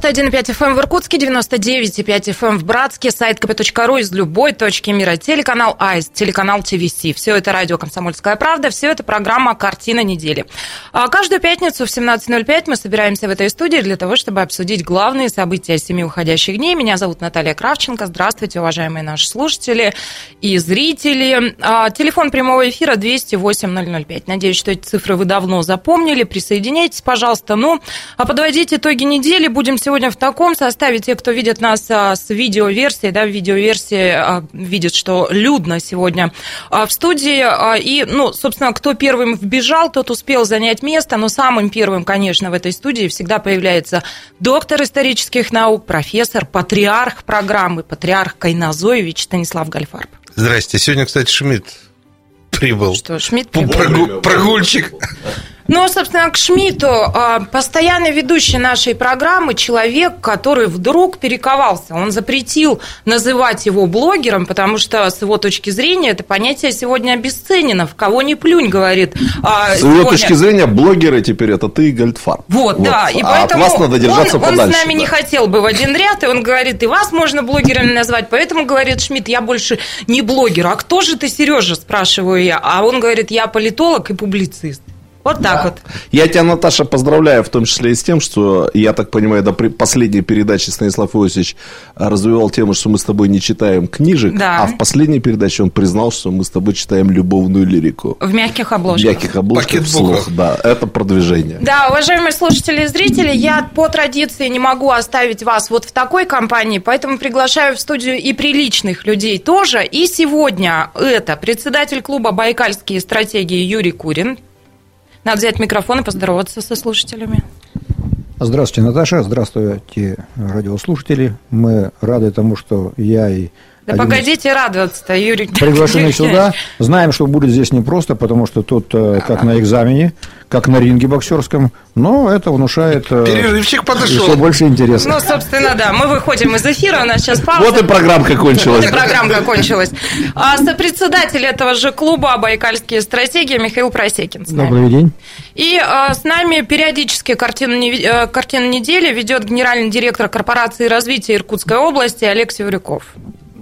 91,5 FM эм в Иркутске, 99,5 FM эм в Братске, сайт kp.ru из любой точки мира, телеканал АИС, телеканал ТВС. Все это радио «Комсомольская правда», все это программа «Картина недели». А каждую пятницу в 17.05 мы собираемся в этой студии для того, чтобы обсудить главные события семи уходящих дней. Меня зовут Наталья Кравченко. Здравствуйте, уважаемые наши слушатели и зрители. А, телефон прямого эфира 208 005. Надеюсь, что эти цифры вы давно запомнили. Присоединяйтесь, пожалуйста. Ну, а подводить итоги недели будем будем сегодня в таком составе. Те, кто видит нас а, с видеоверсией, да, в видеоверсии а, видит, что людно сегодня а, в студии. И, ну, собственно, кто первым вбежал, тот успел занять место. Но самым первым, конечно, в этой студии всегда появляется доктор исторических наук, профессор, патриарх программы, патриарх Кайназоевич Станислав Гальфарб. Здрасте. Сегодня, кстати, Шмидт прибыл. Что, Шмидт прибыл? Прогу... Прогульчик. Ну, собственно, к Шмидту, а, постоянно ведущий нашей программы, человек, который вдруг перековался. Он запретил называть его блогером, потому что, с его точки зрения, это понятие сегодня обесценено. В кого не плюнь, говорит. А, с его точки зрения, блогеры теперь это ты и Гольдфарб. Вот, вот, да. И а поэтому от вас надо держаться он, подальше. Он с нами да. не хотел бы в один ряд, и он говорит, и вас можно блогерами назвать. Поэтому, говорит Шмидт, я больше не блогер. А кто же ты, Сережа, спрашиваю я. А он говорит, я политолог и публицист. Вот так да. вот. Я тебя, Наташа, поздравляю в том числе и с тем, что, я так понимаю, до последней передачи Станислав Иосифович развивал тему, что мы с тобой не читаем книжек, да. а в последней передаче он признал, что мы с тобой читаем любовную лирику. В мягких обложках. В мягких обложках вслух, да. Это продвижение. Да, уважаемые слушатели и зрители, я по традиции не могу оставить вас вот в такой компании, поэтому приглашаю в студию и приличных людей тоже. И сегодня это председатель клуба «Байкальские стратегии» Юрий Курин. Надо взять микрофон и поздороваться со слушателями. Здравствуйте, Наташа. Здравствуйте, радиослушатели. Мы рады тому, что я и да один погодите радоваться-то, Юрий. Приглашены сюда. Знаем, что будет здесь непросто, потому что тут э, как на экзамене, как на ринге боксерском, но это внушает э, Перерывчик подошел. еще больше интереса. Ну, собственно, да, мы выходим из эфира, у нас сейчас пауза. Вот и программка кончилась. Вот и программка кончилась. А сопредседатель этого же клуба «Байкальские стратегии» Михаил Просекин. Добрый день. И а, с нами периодически картину, картину недели ведет генеральный директор корпорации развития Иркутской области Олег Севрюков.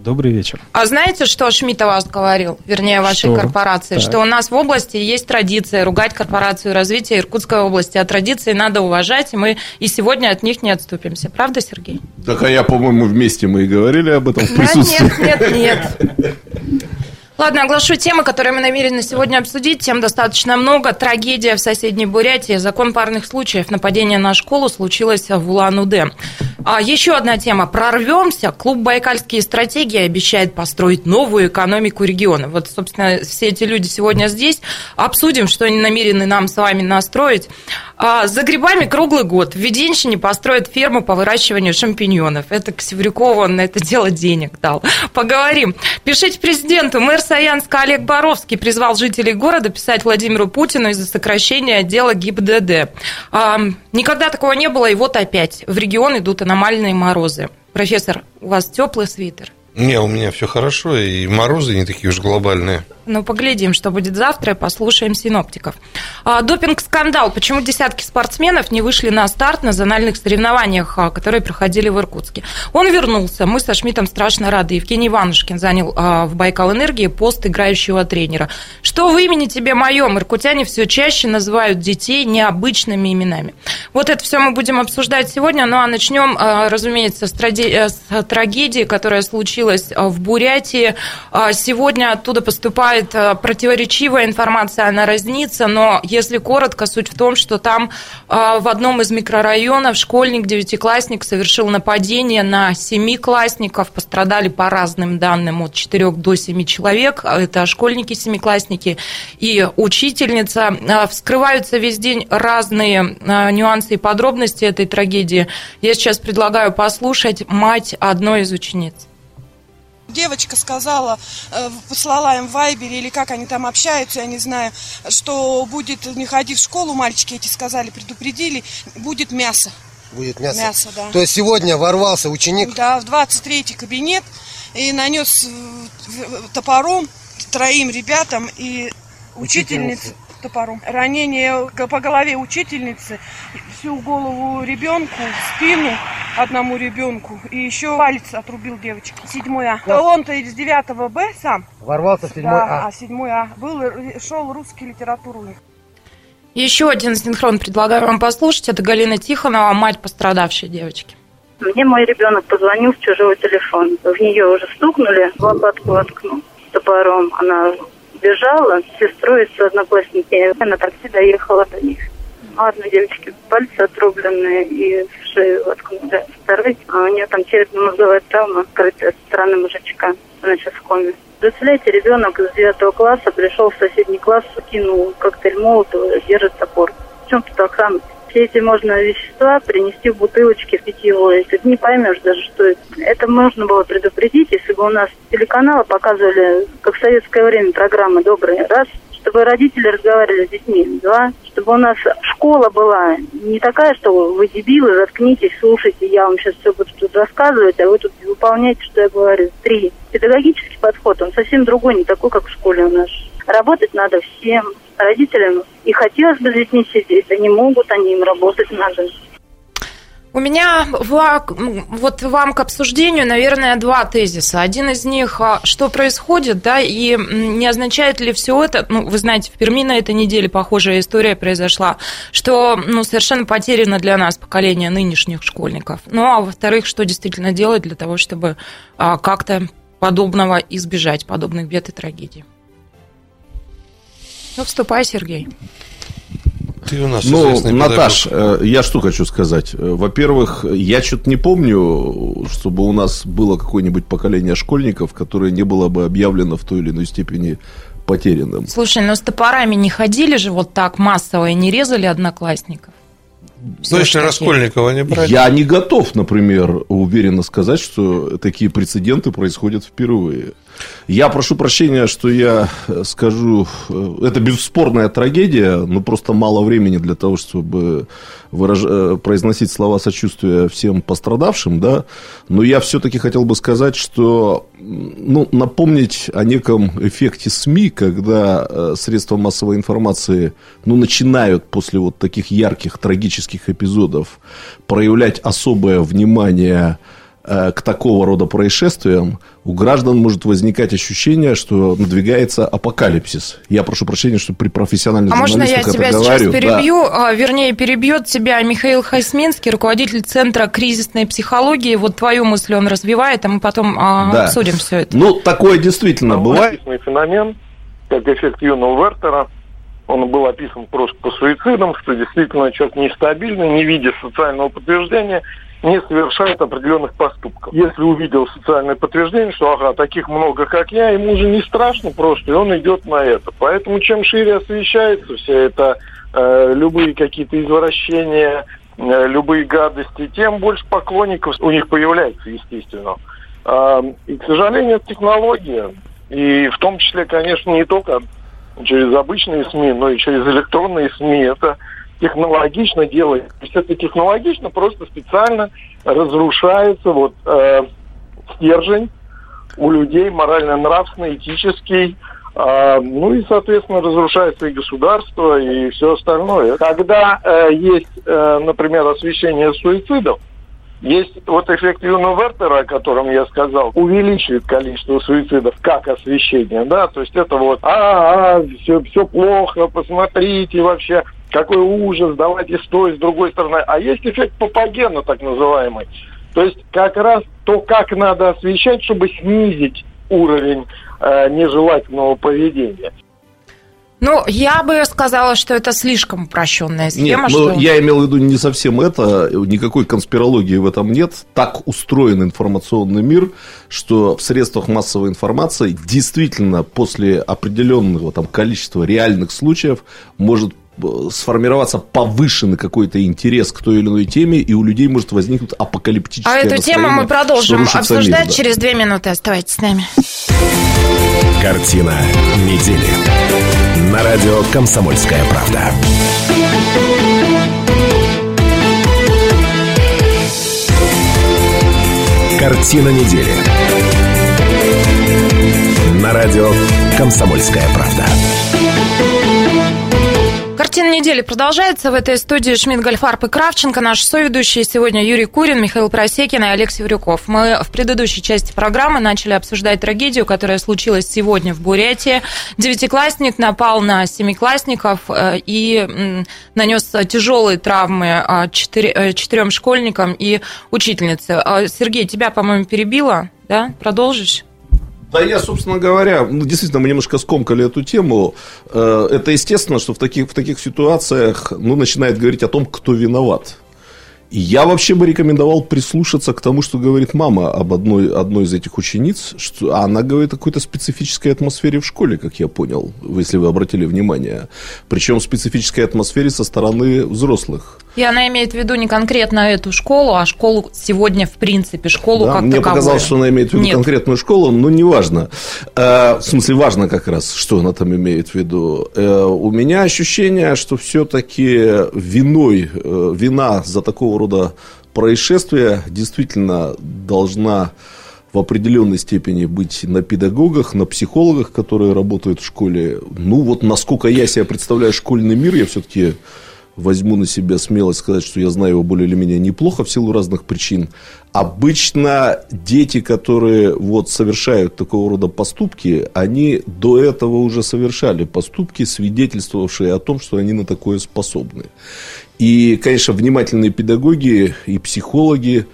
Добрый вечер. А знаете, что Шмидт о вас говорил, вернее, о вашей что? корпорации? Так. Что у нас в области есть традиция ругать корпорацию развития Иркутской области, а традиции надо уважать, и мы и сегодня от них не отступимся. Правда, Сергей? Так, а я, по-моему, вместе мы и говорили об этом в присутствии. нет, нет, нет. Ладно, оглашу темы, которые мы намерены сегодня обсудить. Тем достаточно много. Трагедия в соседней Бурятии. Закон парных случаев. Нападение на школу случилось в Улан-Удэ. А еще одна тема. Прорвемся. Клуб «Байкальские стратегии» обещает построить новую экономику региона. Вот, собственно, все эти люди сегодня здесь. Обсудим, что они намерены нам с вами настроить. А, за грибами круглый год. В Веденщине построят ферму по выращиванию шампиньонов. Это к Севрюкову он на это дело денег дал. Поговорим. Пишите президенту. Мэр Саянска Олег Боровский призвал жителей города писать Владимиру Путину из-за сокращения отдела ГИБДД. А, никогда такого не было, и вот опять. В регион идут аномальные морозы. Профессор, у вас теплый свитер? Не, у меня все хорошо, и морозы не такие уж глобальные. Ну, поглядим, что будет завтра, и послушаем синоптиков. А, допинг-скандал. Почему десятки спортсменов не вышли на старт на зональных соревнованиях, а, которые проходили в Иркутске? Он вернулся. Мы со Шмидтом страшно рады. Евгений Иванушкин занял а, в Байкал Энергии пост играющего тренера. Что в имени тебе моем? Иркутяне все чаще называют детей необычными именами. Вот это все мы будем обсуждать сегодня. Ну, а начнем, а, разумеется, с, тради... с трагедии, которая случилась в Бурятии. Сегодня оттуда поступает э, противоречивая информация, она разнится, но если коротко, суть в том, что там э, в одном из микрорайонов школьник, девятиклассник совершил нападение на семиклассников, пострадали по разным данным от 4 до 7 человек, это школьники, семиклассники и учительница. Э, вскрываются весь день разные нюансы и подробности этой трагедии. Я сейчас предлагаю послушать мать одной из учениц. Девочка сказала, э, послала им в Вайбере, или как они там общаются, я не знаю, что будет, не ходи в школу, мальчики эти сказали, предупредили, будет мясо. Будет мясо? Мясо, да. То есть сегодня ворвался ученик? Да, в 23-й кабинет и нанес э, топором троим ребятам и учительнице топором. Ранение по голове учительницы, всю голову ребенку, спину одному ребенку. И еще палец отрубил девочке. Седьмой А. Да он-то из девятого Б сам. Ворвался в седьмой да, А. а седьмой А. Был, шел русский литературу. Еще один синхрон предлагаю вам послушать. Это Галина Тихонова, мать пострадавшей девочки. Мне мой ребенок позвонил с чужого телефона. В нее уже стукнули, в лопатку воткнул топором. Она бежала с сестрой, с одноклассниками. Я на такси доехала до них. Одной девочки пальцы отрубленные и в шею воткнули. Второй, а у нее там черепно-мозговая травма, скрытая со стороны мужичка. Она сейчас в коме. Представляете, ребенок из девятого класса пришел в соседний класс, кинул коктейль молотого, держит топор. В чем тут охрана? все эти можно вещества принести в бутылочке питьевой. Ты не поймешь даже, что это. Это можно было предупредить, если бы у нас телеканалы показывали, как в советское время, программы добрые. Раз, чтобы родители разговаривали с детьми. Два, чтобы у нас школа была не такая, что вы дебилы, заткнитесь, слушайте, я вам сейчас все буду тут рассказывать, а вы тут выполняете, что я говорю. Три. Педагогический подход, он совсем другой, не такой, как в школе у нас. Работать надо всем, родителям. И хотелось бы с детьми сидеть, они могут, они им работать надо. У меня вот вам к обсуждению, наверное, два тезиса. Один из них, а, что происходит, да, и не означает ли все это, ну, вы знаете, в Перми на этой неделе похожая история произошла, что, ну, совершенно потеряно для нас поколение нынешних школьников. Ну, а во-вторых, что действительно делать для того, чтобы а, как-то подобного избежать, подобных бед и трагедий. Ну, вступай, Сергей. Ты у нас ну, Наташ, педагог. Э, я что хочу сказать. Э, во-первых, я что-то не помню, чтобы у нас было какое-нибудь поколение школьников, которое не было бы объявлено в той или иной степени потерянным. Слушай, но ну с топорами не ходили же вот так массово и не резали одноклассников? Ну, если Раскольникова не брать. Я не готов, например, уверенно сказать, что такие прецеденты происходят впервые. Я прошу прощения, что я скажу, это бесспорная трагедия, но просто мало времени для того, чтобы выраж... Э, произносить слова сочувствия всем пострадавшим, да, но я все-таки хотел бы сказать, что ну, напомнить о неком эффекте СМИ, когда э, средства массовой информации ну, начинают после вот таких ярких трагических эпизодов проявлять особое внимание Э, к такого рода происшествиям, у граждан может возникать ощущение, что надвигается апокалипсис. Я прошу прощения, что при профессиональных а можно я тебя сейчас перебью? Да. Вернее, перебьет тебя Михаил Хайсминский, руководитель Центра кризисной психологии. Вот твою мысль он развивает, а мы потом а, да. обсудим все это. Ну, такое действительно ну, бывает. феномен, как эффект юного Вертера. Он был описан просто по суицидам, что действительно человек нестабильный, не видя социального подтверждения – не совершает определенных поступков. Если увидел социальное подтверждение, что ага, таких много, как я, ему уже не страшно просто, и он идет на это. Поэтому чем шире освещается вся это э, любые какие-то извращения, э, любые гадости, тем больше поклонников у них появляется, естественно. Э, и, к сожалению, это технология. И в том числе, конечно, не только через обычные СМИ, но и через электронные СМИ. Это технологично делает. То есть это технологично просто специально разрушается вот э, стержень у людей морально-нравственный, этический, э, ну и, соответственно, разрушается и государство, и все остальное. Когда э, есть, э, например, освещение суицидов, есть вот эффект Юна Вертера, о котором я сказал, увеличивает количество суицидов как освещение, да, то есть это вот, а, а, все, все плохо, посмотрите вообще, какой ужас, давайте с той, с другой стороны. А есть эффект Папагена, так называемый. То есть как раз то, как надо освещать, чтобы снизить уровень э, нежелательного поведения. Ну, я бы сказала, что это слишком упрощенная схема. Нет, что... я имел в виду не совсем это, никакой конспирологии в этом нет. Так устроен информационный мир, что в средствах массовой информации действительно после определенного там, количества реальных случаев может сформироваться повышенный какой-то интерес к той или иной теме, и у людей может возникнуть апокалиптическое А эту тему мы продолжим обсуждать мир, да. через две минуты. Оставайтесь с нами. Картина недели. На радио «Комсомольская правда». Картина недели На радио «Комсомольская правда». Картина недели продолжается. В этой студии Шмидт, Гольфарб и Кравченко. Наши соведущие сегодня Юрий Курин, Михаил Просекин и Олег Севрюков. Мы в предыдущей части программы начали обсуждать трагедию, которая случилась сегодня в Бурятии. Девятиклассник напал на семиклассников э, и нанес тяжелые травмы э, э, четырем школьникам и учительнице. Сергей, тебя, по-моему, перебило, да? Продолжишь? Да я, собственно говоря, ну, действительно, мы немножко скомкали эту тему. Э, это естественно, что в таких, в таких ситуациях ну, начинает говорить о том, кто виноват. Я вообще бы рекомендовал прислушаться к тому, что говорит мама об одной, одной из этих учениц. Что она говорит о какой-то специфической атмосфере в школе, как я понял, если вы обратили внимание. Причем специфической атмосфере со стороны взрослых. И она имеет в виду не конкретно эту школу, а школу сегодня, в принципе, школу да, как мне таковую. показалось, что она имеет в виду Нет. конкретную школу, но неважно. Э, в смысле, важно как раз, что она там имеет в виду. Э, у меня ощущение, что все-таки виной, э, вина за такого рода происшествия действительно должна в определенной степени быть на педагогах, на психологах, которые работают в школе. Ну, вот насколько я себе представляю школьный мир, я все-таки возьму на себя смелость сказать, что я знаю его более или менее неплохо в силу разных причин. Обычно дети, которые вот совершают такого рода поступки, они до этого уже совершали поступки, свидетельствовавшие о том, что они на такое способны. И, конечно, внимательные педагоги и психологи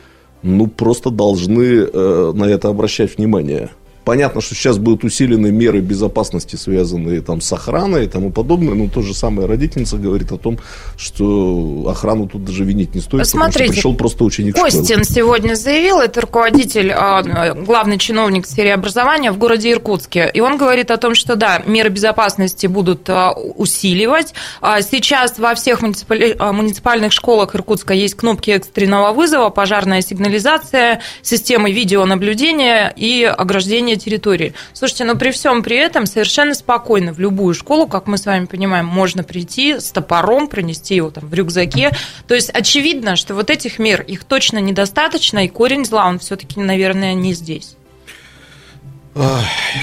ну, просто должны э, на это обращать внимание. Понятно, что сейчас будут усилены меры безопасности, связанные там, с охраной и тому подобное, но то же самое родительница говорит о том, что охрану тут даже винить не стоит, Смотрите, потому что пришел просто ученик Костин сегодня заявил, это руководитель, а, главный чиновник в сфере образования в городе Иркутске, и он говорит о том, что да, меры безопасности будут а, усиливать. А, сейчас во всех муниципальных школах Иркутска есть кнопки экстренного вызова, пожарная сигнализация, системы видеонаблюдения и ограждение ограничения территории. Слушайте, но при всем при этом совершенно спокойно в любую школу, как мы с вами понимаем, можно прийти с топором, принести его там в рюкзаке. То есть очевидно, что вот этих мер, их точно недостаточно, и корень зла, он все-таки, наверное, не здесь.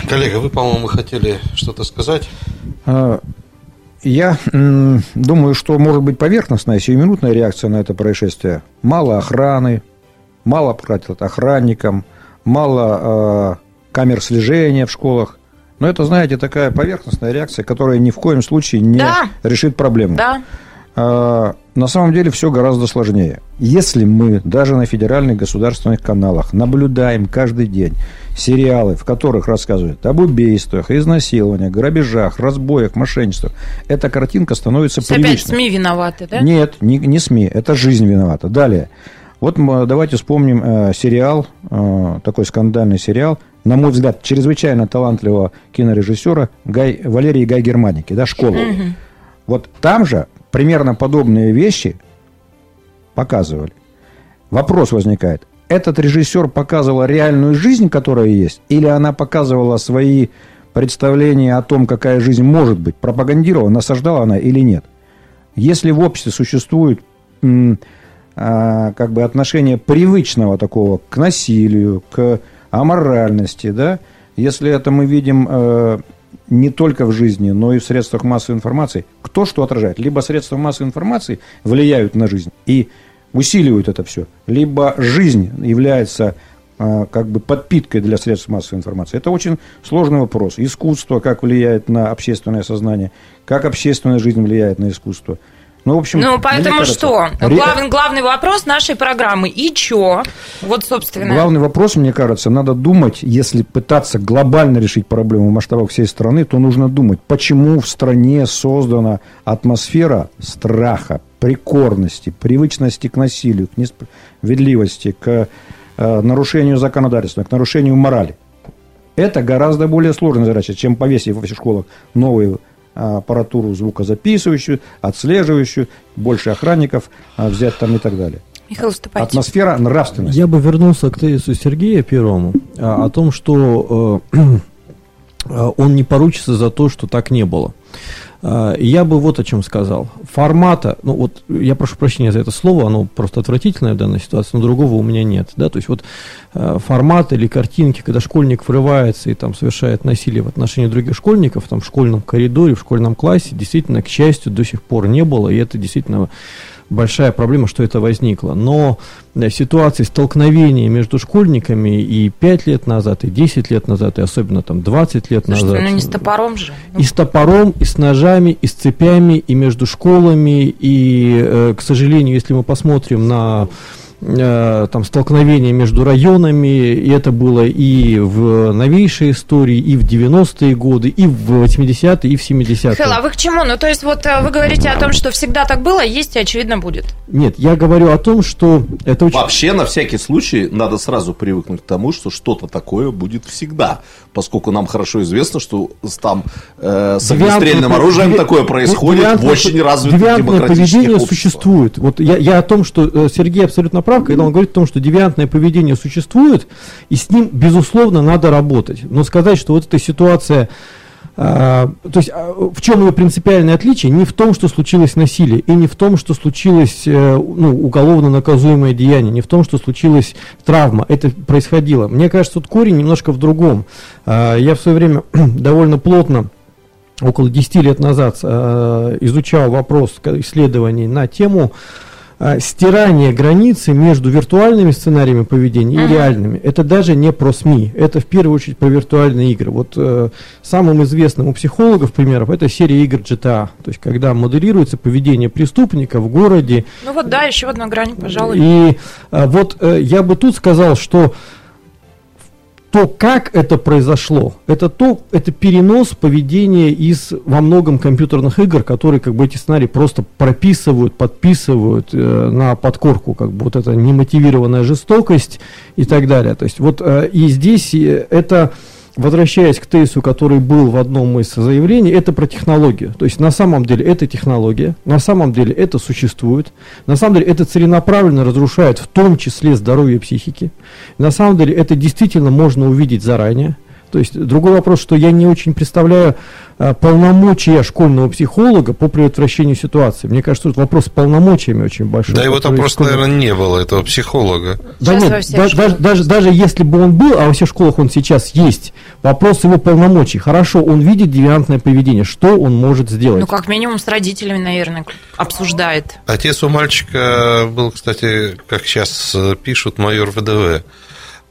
Коллега, вы, по-моему, хотели что-то сказать? А, я думаю, что может быть поверхностная, сиюминутная реакция на это происшествие. Мало охраны, мало платят охранникам, мало а, камер слежения в школах. Но это, знаете, такая поверхностная реакция, которая ни в коем случае не да. решит проблему. Да. А, на самом деле все гораздо сложнее. Если мы даже на федеральных государственных каналах наблюдаем каждый день сериалы, в которых рассказывают об убийствах, изнасилованиях, грабежах, разбоях, мошенничествах, эта картинка становится привычной. Опять СМИ виноваты, да? Нет, не, не СМИ, это жизнь виновата. Далее. Вот давайте вспомним э, сериал, э, такой скандальный сериал на мой взгляд, чрезвычайно талантливого кинорежиссера Гай, Валерии Гай Германики, да, школу. Угу. Вот там же примерно подобные вещи показывали. Вопрос возникает. Этот режиссер показывал реальную жизнь, которая есть, или она показывала свои представления о том, какая жизнь может быть, пропагандировала, насаждала она или нет? Если в обществе существует а, как бы отношение привычного такого к насилию, к о моральности, да, если это мы видим э, не только в жизни, но и в средствах массовой информации, кто что отражает? Либо средства массовой информации влияют на жизнь и усиливают это все, либо жизнь является э, как бы подпиткой для средств массовой информации. Это очень сложный вопрос. Искусство, как влияет на общественное сознание, как общественная жизнь влияет на искусство – ну, в общем, ну поэтому кажется, что? Главный, главный вопрос нашей программы. И чё? Вот, собственно. Главный вопрос, мне кажется, надо думать, если пытаться глобально решить проблему в масштабах всей страны, то нужно думать, почему в стране создана атмосфера страха, прикорности, привычности к насилию, к несправедливости, к э, нарушению законодательства, к нарушению морали. Это гораздо более сложная задача, чем повесить в школах новые аппаратуру звукозаписывающую, отслеживающую, больше охранников а, взять там и так далее. Михаил Атмосфера нравственности. Я бы вернулся к тезису Сергея первому а, о том, что э, он не поручится за то, что так не было. А, я бы вот о чем сказал. Формата, ну вот я прошу прощения за это слово, оно просто отвратительное в данной ситуации, но другого у меня нет. Да? То есть вот а, формат или картинки, когда школьник врывается и там совершает насилие в отношении других школьников, там в школьном коридоре, в школьном классе, действительно, к счастью, до сих пор не было, и это действительно большая проблема, что это возникло. Но э, ситуации столкновения между школьниками и 5 лет назад, и 10 лет назад, и особенно там 20 лет Слушайте, назад. ну не с топором же. И с топором, и с ножами, и с цепями, и между школами, и, э, к сожалению, если мы посмотрим на там столкновения между районами, и это было и в новейшей истории, и в 90-е годы, и в 80-е, и в 70-е. Хелл, а вы к чему? Ну, то есть, вот э, вы говорите о том, что всегда так было, есть и очевидно будет. Нет, я говорю о том, что это очень... Вообще, на всякий случай, надо сразу привыкнуть к тому, что что-то такое будет всегда, поскольку нам хорошо известно, что там э, с огнестрельным оружием такое происходит в очень развитых демократических поведение обществах. существует. Вот я, я о том, что э, Сергей абсолютно прав, когда он говорит о том, что девиантное поведение существует, и с ним, безусловно, надо работать. Но сказать, что вот эта ситуация а, то есть а, в чем ее принципиальное отличие? Не в том, что случилось насилие, и не в том, что случилось э, ну, уголовно наказуемое деяние, не в том, что случилась травма. Это происходило. Мне кажется, тут корень немножко в другом. А, я в свое время довольно плотно около 10 лет назад изучал вопрос исследований на тему а, стирание границы между виртуальными сценариями поведения и реальными. Это даже не про СМИ, это в первую очередь про виртуальные игры. Вот э, самым известным у психологов примеров это серия игр GTA, то есть когда моделируется поведение преступника в городе. Ну вот да, еще одна грань, пожалуй. И э, вот э, я бы тут сказал, что то, как это произошло, это то, это перенос поведения из во многом компьютерных игр, которые как бы эти сценарии просто прописывают, подписывают э, на подкорку, как бы вот эта немотивированная жестокость и так далее. То есть вот э, и здесь э, это возвращаясь к тезису, который был в одном из заявлений, это про технологию. То есть на самом деле это технология, на самом деле это существует, на самом деле это целенаправленно разрушает в том числе здоровье психики. На самом деле это действительно можно увидеть заранее. То есть другой вопрос, что я не очень представляю а, полномочия школьного психолога по предотвращению ситуации. Мне кажется, тут вопрос с полномочиями очень большой. Да его там просто, школьного... наверное, не было, этого психолога. Да нет, да, даже, даже, даже если бы он был, а во всех школах он сейчас есть, вопрос его полномочий. Хорошо, он видит девиантное поведение, что он может сделать? Ну, как минимум с родителями, наверное, обсуждает. Отец у мальчика был, кстати, как сейчас пишут, майор ВДВ.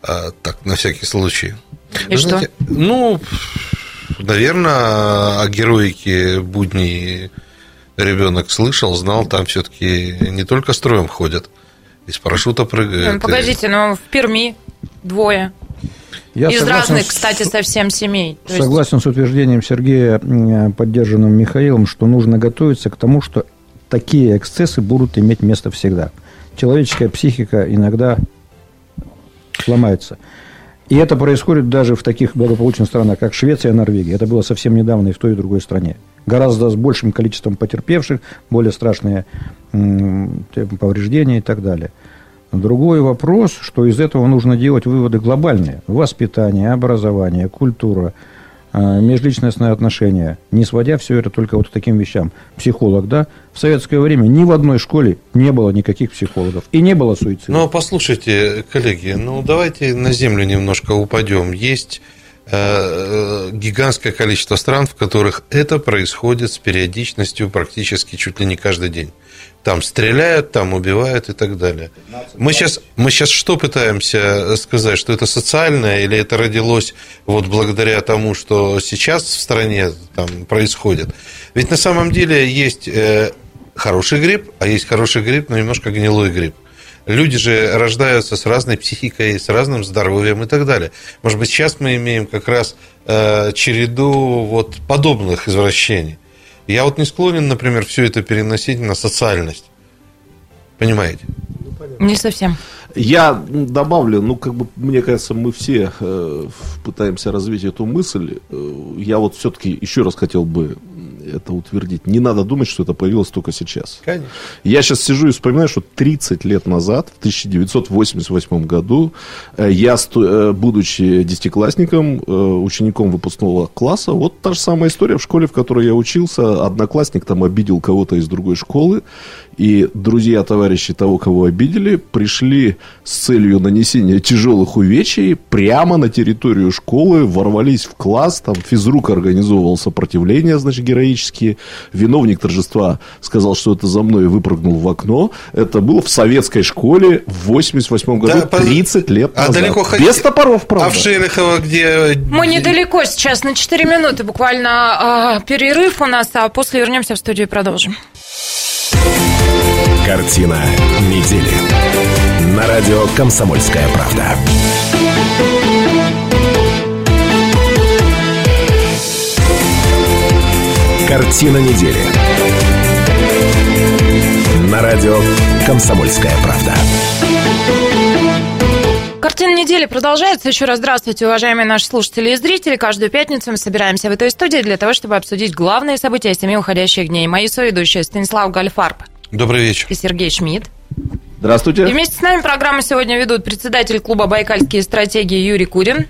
А, так, на всякий случай. И Вы что? ну, наверное, о героике будни ребенок слышал, знал, там все-таки не только строем ходят, из парашюта прыгают. Ну, погодите, но в Перми двое. Я Из разных, с, кстати, совсем семей. То согласен есть... с утверждением Сергея, поддержанным Михаилом, что нужно готовиться к тому, что такие эксцессы будут иметь место всегда. Человеческая психика иногда ломается. И это происходит даже в таких благополучных странах, как Швеция и Норвегия. Это было совсем недавно и в той, и в другой стране. Гораздо с большим количеством потерпевших, более страшные повреждения и так далее. Другой вопрос, что из этого нужно делать выводы глобальные. Воспитание, образование, культура – межличностные отношения, не сводя все это только вот к таким вещам. Психолог, да? В советское время ни в одной школе не было никаких психологов. И не было суицида. Ну, послушайте, коллеги, ну, давайте на землю немножко упадем. Есть гигантское количество стран, в которых это происходит с периодичностью практически чуть ли не каждый день. Там стреляют, там убивают и так далее. Мы сейчас, мы сейчас что пытаемся сказать, что это социальное или это родилось вот благодаря тому, что сейчас в стране там происходит? Ведь на самом деле есть э, хороший грипп, а есть хороший грипп, но немножко гнилой грипп. Люди же рождаются с разной психикой, с разным здоровьем и так далее. Может быть, сейчас мы имеем как раз э, череду вот подобных извращений. Я вот не склонен, например, все это переносить на социальность. Понимаете? Не совсем. Я добавлю, ну, как бы, мне кажется, мы все э, пытаемся развить эту мысль. Э, я вот все-таки еще раз хотел бы это утвердить. Не надо думать, что это появилось только сейчас. Конечно. Я сейчас сижу и вспоминаю, что 30 лет назад, в 1988 году, э, я, э, будучи десятиклассником, э, учеником выпускного класса, вот та же самая история в школе, в которой я учился, одноклассник там обидел кого-то из другой школы, и друзья, товарищи того, кого обидели, пришли с целью нанесения тяжелых увечий прямо на территорию школы, ворвались в класс, там физрук организовывал сопротивление, значит, героические. Виновник торжества сказал, что это за мной и выпрыгнул в окно. Это было в советской школе в 88 году, да, 30 лет а назад. А далеко Без топоров, правда. А в Шелихово где... Мы недалеко сейчас, на 4 минуты буквально э, перерыв у нас, а после вернемся в студию и продолжим. Картина недели. На радио «Комсомольская правда». Картина недели. На радио «Комсомольская правда». Картина недели продолжается. Еще раз здравствуйте, уважаемые наши слушатели и зрители. Каждую пятницу мы собираемся в этой студии для того, чтобы обсудить главные события семи уходящих дней. Мои соведущие Станислав Гальфарб. Добрый вечер. И Сергей Шмидт. Здравствуйте. И вместе с нами программу сегодня ведут председатель клуба «Байкальские стратегии» Юрий Курин.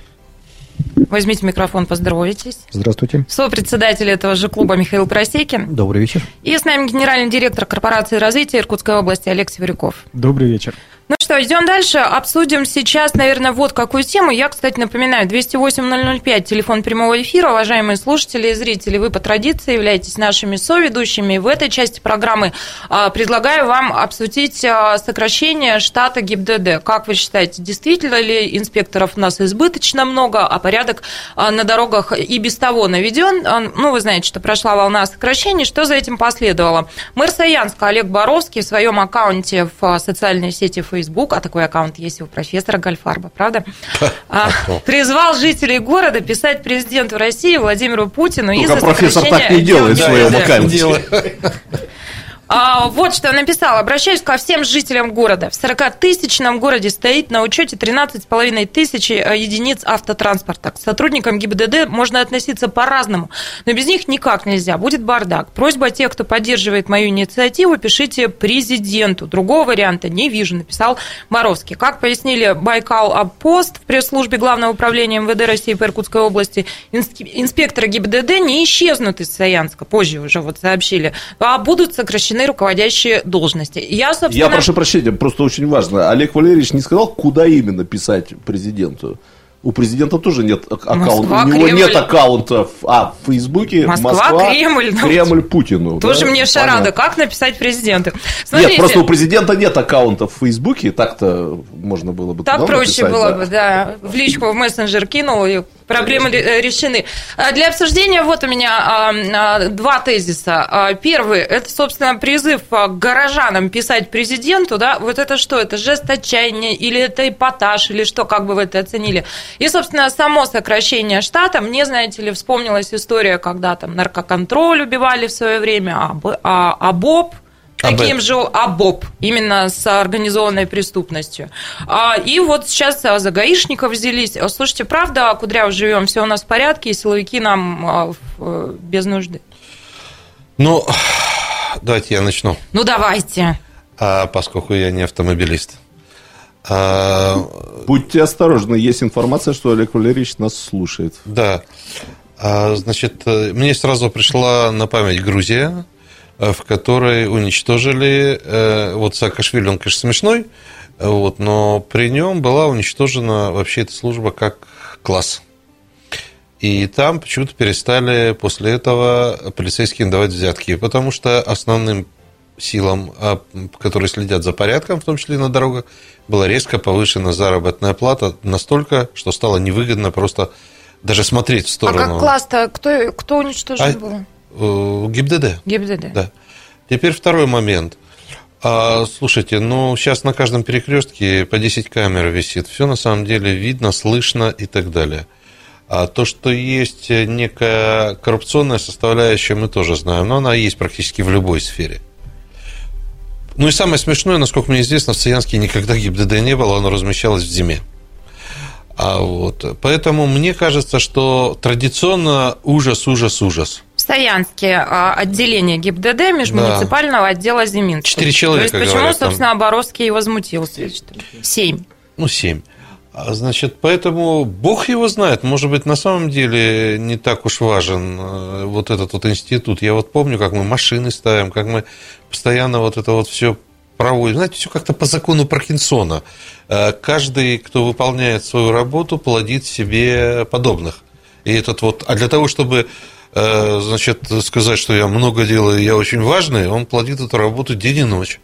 Возьмите микрофон, поздоровайтесь. Здравствуйте. Сопредседатель этого же клуба Михаил Просекин. Добрый вечер. И с нами генеральный директор корпорации развития Иркутской области Алексей Варюков. Добрый вечер. Ну что, идем дальше. Обсудим сейчас, наверное, вот какую тему. Я, кстати, напоминаю, 208-005, телефон прямого эфира. Уважаемые слушатели и зрители, вы по традиции являетесь нашими соведущими. В этой части программы а, предлагаю вам обсудить а, сокращение штата ГИБДД. Как вы считаете, действительно ли инспекторов у нас избыточно много, а порядок а, на дорогах и без того наведен? Ну, вы знаете, что прошла волна сокращений. Что за этим последовало? Мэр Саянска Олег Боровский в своем аккаунте в социальной сети Facebook Facebook, а такой аккаунт есть у профессора Гальфарба, правда? А, призвал жителей города писать президенту России Владимиру Путину из-за профессор так не делает в своем аккаунте. А, вот что написал. Обращаюсь ко всем жителям города. В 40-тысячном городе стоит на учете 13,5 тысяч э, единиц автотранспорта. К сотрудникам ГИБДД можно относиться по-разному, но без них никак нельзя. Будет бардак. Просьба тех, кто поддерживает мою инициативу, пишите президенту. Другого варианта не вижу, написал Боровский. Как пояснили Байкал Апост в пресс-службе Главного управления МВД России по Иркутской области, инспекторы ГИБДД не исчезнут из Саянска, позже уже вот сообщили, а будут сокращены определены руководящие должности. Я, собственно... Я прошу прощения, просто очень важно. Олег Валерьевич не сказал, куда именно писать президенту. У президента тоже нет аккаунта. Москва, у него Кремль. нет аккаунта а, в Фейсбуке. Москва, Москва Кремль. Ну, Кремль Путину. Тоже да? мне шарада. Понятно. Как написать президенту? Смотрите. Нет, просто у президента нет аккаунта в Фейсбуке. Так-то можно было бы Так проще написать, было да. бы, да. В личку в мессенджер кинул и Проблемы э, решены. А для обсуждения вот у меня а, а, два тезиса. Первый – это, собственно, призыв к горожанам писать президенту. Да? Вот это что? Это жест отчаяния или это эпатаж, или что, как бы вы это оценили? И, собственно, само сокращение штата. Мне, знаете ли, вспомнилась история, когда там наркоконтроль убивали в свое время, а, а БОП – Таким же АБОП, именно с организованной преступностью. А, и вот сейчас за гаишников взялись. Слушайте, правда, Кудряв живем, все у нас в порядке, и силовики нам а, э, без нужды? Ну, давайте я начну. Ну, давайте. А, поскольку я не автомобилист. А... Будьте осторожны, есть информация, что Олег Валерьевич нас слушает. Да. А, значит, э, мне сразу пришла на память Грузия, в которой уничтожили, э, вот Саакашвили, он, конечно, смешной, вот, но при нем была уничтожена вообще эта служба как класс. И там почему-то перестали после этого полицейским давать взятки, потому что основным силам, а, которые следят за порядком, в том числе и на дорогах, была резко повышена заработная плата настолько, что стало невыгодно просто даже смотреть в сторону. А как класс-то? Кто, кто уничтожен а, был? Э, ГИБДД. ГИБДД. Да. Теперь второй момент. А, слушайте, ну сейчас на каждом перекрестке по 10 камер висит. Все на самом деле видно, слышно и так далее. А то, что есть некая коррупционная составляющая, мы тоже знаем, но она есть практически в любой сфере. Ну и самое смешное, насколько мне известно, в Саянске никогда ГИБДД не было, оно размещалось в зиме. А вот, поэтому мне кажется, что традиционно ужас, ужас, ужас. Саянске а, отделение ГИБДД межмуниципального да. отдела Зиминска. Четыре человека, То есть почему, говорят, собственно, там... Боровский и возмутился? Семь. Ну, семь. А, значит, поэтому Бог его знает. Может быть, на самом деле не так уж важен э, вот этот вот институт. Я вот помню, как мы машины ставим, как мы постоянно вот это вот все проводим. Знаете, все как-то по закону Паркинсона. Э, каждый, кто выполняет свою работу, плодит себе подобных. И этот вот, а для того, чтобы значит, сказать, что я много делаю, я очень важный, он плодит эту работу день и ночь.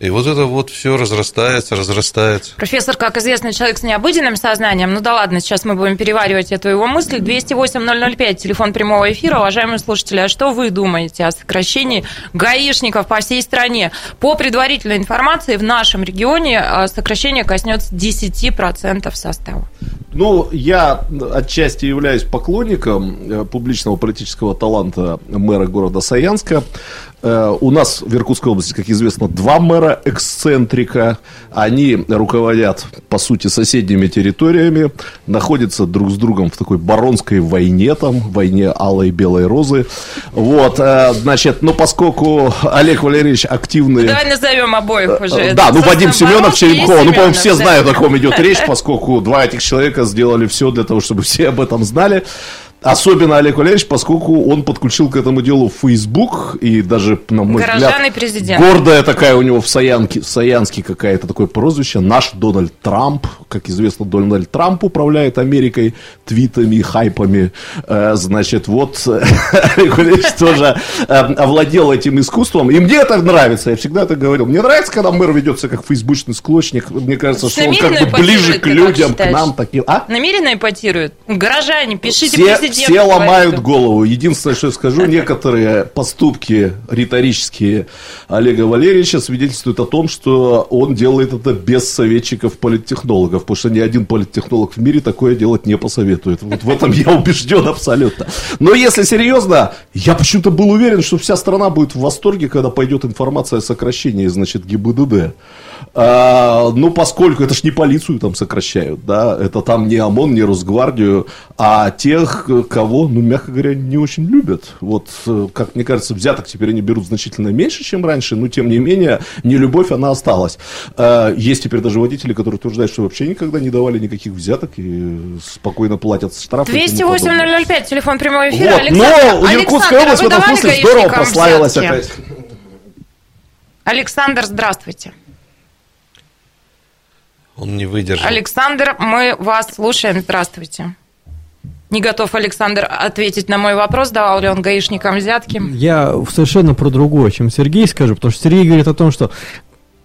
И вот это вот все разрастается, разрастается. Профессор, как известный человек с необыденным сознанием, ну да ладно, сейчас мы будем переваривать эту его мысль. 208-005, телефон прямого эфира. Уважаемые слушатели, а что вы думаете о сокращении гаишников по всей стране? По предварительной информации, в нашем регионе а, сокращение коснется 10% состава. Ну, я отчасти являюсь поклонником э, публичного политического таланта мэра города Саянска. Э, у нас в Иркутской области, как известно, два мэра эксцентрика. Они руководят, по сути, соседними территориями, находятся друг с другом в такой баронской войне, там, войне алой и белой розы. Вот, э, значит, ну, поскольку Олег Валерьевич активный... Давай назовем обоих уже. Да, ну, Вадим Семенов, Черемкова. Ну, по-моему, все знают, о ком идет речь, поскольку два этих человека сделали все для того, чтобы все об этом знали. Особенно Олег Валерьевич, поскольку он подключил к этому делу Facebook и даже, на мой Горожан взгляд, президент. гордая такая у него в Саянке, в Саянске какая-то такое прозвище, наш Дональд Трамп. Как известно, Дональд Трамп управляет Америкой твитами, хайпами. Э, значит, вот Олег Валерьевич тоже э, овладел этим искусством. И мне это нравится, я всегда это говорил. Мне нравится, когда мэр ведется как фейсбучный склочник. Мне кажется, что он как бы ближе к людям, к нам. Таким. А? Намеренно ипотирует? Горожане, пишите Все все ломают голову. Единственное, что я скажу, некоторые поступки риторические Олега Валерьевича свидетельствуют о том, что он делает это без советчиков-политтехнологов, потому что ни один политтехнолог в мире такое делать не посоветует. Вот в этом я убежден абсолютно. Но если серьезно, я почему-то был уверен, что вся страна будет в восторге, когда пойдет информация о сокращении, значит, ГИБДД. А, ну, поскольку это ж не полицию там сокращают, да, это там не ОМОН, не Росгвардию, а тех, кого, ну, мягко говоря, не очень любят. Вот, э, как мне кажется, взяток теперь они берут значительно меньше, чем раньше, но, тем не менее, не любовь, она осталась. А, есть теперь даже водители, которые утверждают, что вообще никогда не давали никаких взяток и спокойно платят штрафы. 208-005, телефон прямого эфира. Вот, Александр, но Иркутская область в этом смысле здорово прославилась взятки? опять. Александр, здравствуйте. Он не выдержал. Александр, мы вас слушаем. Здравствуйте. Не готов Александр ответить на мой вопрос, давал ли он гаишникам взятки. Я совершенно про другое, чем Сергей скажу, потому что Сергей говорит о том, что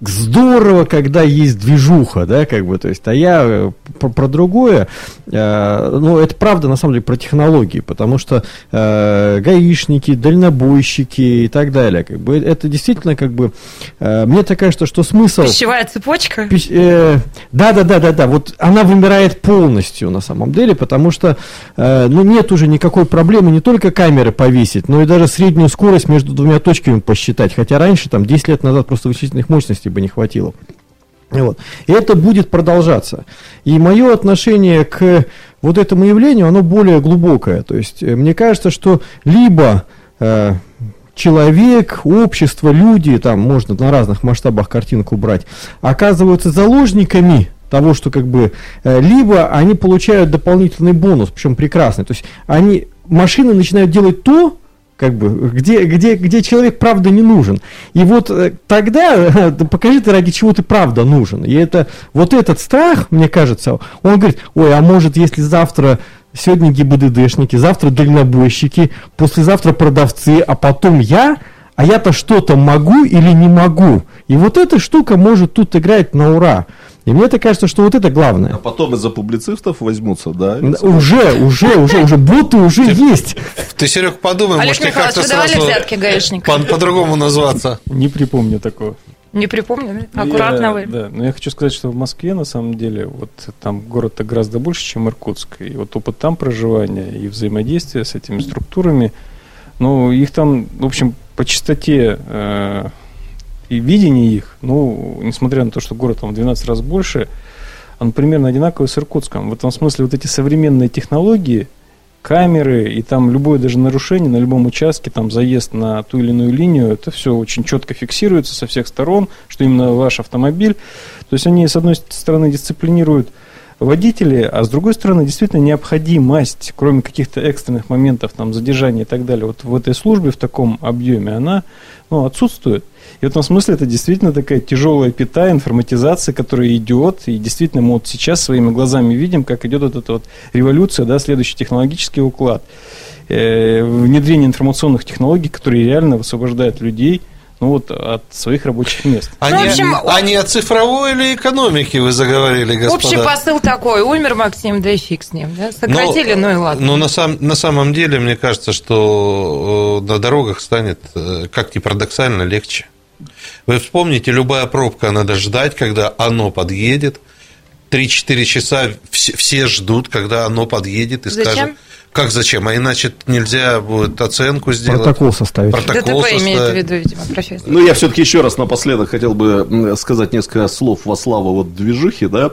здорово, когда есть движуха, да, как бы, то есть, а я э, про, про другое, э, ну, это правда, на самом деле, про технологии, потому что э, гаишники, дальнобойщики и так далее, как бы, это действительно, как бы, э, мне так кажется, что смысл... Пищевая цепочка? Пищ, э, да, да, да, да, да, вот она вымирает полностью, на самом деле, потому что, э, ну, нет уже никакой проблемы не только камеры повесить, но и даже среднюю скорость между двумя точками посчитать, хотя раньше, там, 10 лет назад просто вычислительных мощностей бы не хватило. Вот. И это будет продолжаться. И мое отношение к вот этому явлению, оно более глубокое. То есть, э, мне кажется, что либо э, человек, общество, люди, там можно на разных масштабах картинку брать, оказываются заложниками того, что как бы э, либо они получают дополнительный бонус, причем прекрасный. То есть они машины начинают делать то, как бы, где, где, где человек правда не нужен. И вот э, тогда покажи ты, ради чего ты правда нужен. И это, вот этот страх, мне кажется, он говорит, ой, а может, если завтра сегодня ГИБДДшники, завтра дальнобойщики, послезавтра продавцы, а потом я, а я-то что-то могу или не могу. И вот эта штука может тут играть на ура. И мне это кажется, что вот это главное. А потом из-за публицистов возьмутся, да? Уже, уже, уже, уже, боты уже ты, есть. Ты, Серег, подумай, Олег может, как-то сразу взятки по- по-другому назваться. Не припомню такого. Не припомню, аккуратно я, вы. Да, но я хочу сказать, что в Москве, на самом деле, вот там город-то гораздо больше, чем Иркутск. И вот опыт там проживания и взаимодействия с этими структурами, ну, их там, в общем, по частоте э, и видение их, ну, несмотря на то, что город там в 12 раз больше, он примерно одинаковый с Иркутском. В этом смысле вот эти современные технологии камеры, и там любое даже нарушение на любом участке, там заезд на ту или иную линию, это все очень четко фиксируется со всех сторон, что именно ваш автомобиль. То есть они, с одной стороны, дисциплинируют водителей, а с другой стороны, действительно необходимость, кроме каких-то экстренных моментов, там, задержания и так далее, вот в этой службе в таком объеме, она ну, отсутствует. И в этом смысле это действительно такая тяжелая пята информатизация, которая идет, и действительно мы вот сейчас своими глазами видим, как идет вот эта вот революция, да, следующий технологический уклад, э, внедрение информационных технологий, которые реально высвобождают людей – ну вот от своих рабочих мест. А, ну, не, общем, а не о цифровой или экономике вы заговорили, господа? Общий посыл такой, умер Максим, да и фиг с ним, да? Сократили, но, ну и ладно. Но на, сам, на самом деле, мне кажется, что э, на дорогах станет, э, как ни парадоксально, легче. Вы вспомните, любая пробка, надо ждать, когда оно подъедет. 3-4 часа все, все ждут, когда оно подъедет и Зачем? скажет... Как зачем? А иначе нельзя будет оценку сделать. Протокол составить. Протокол ДТП составить. имеет в виду, видимо, профессор. Ну, я все-таки еще раз напоследок хотел бы сказать несколько слов во славу вот движухи, да.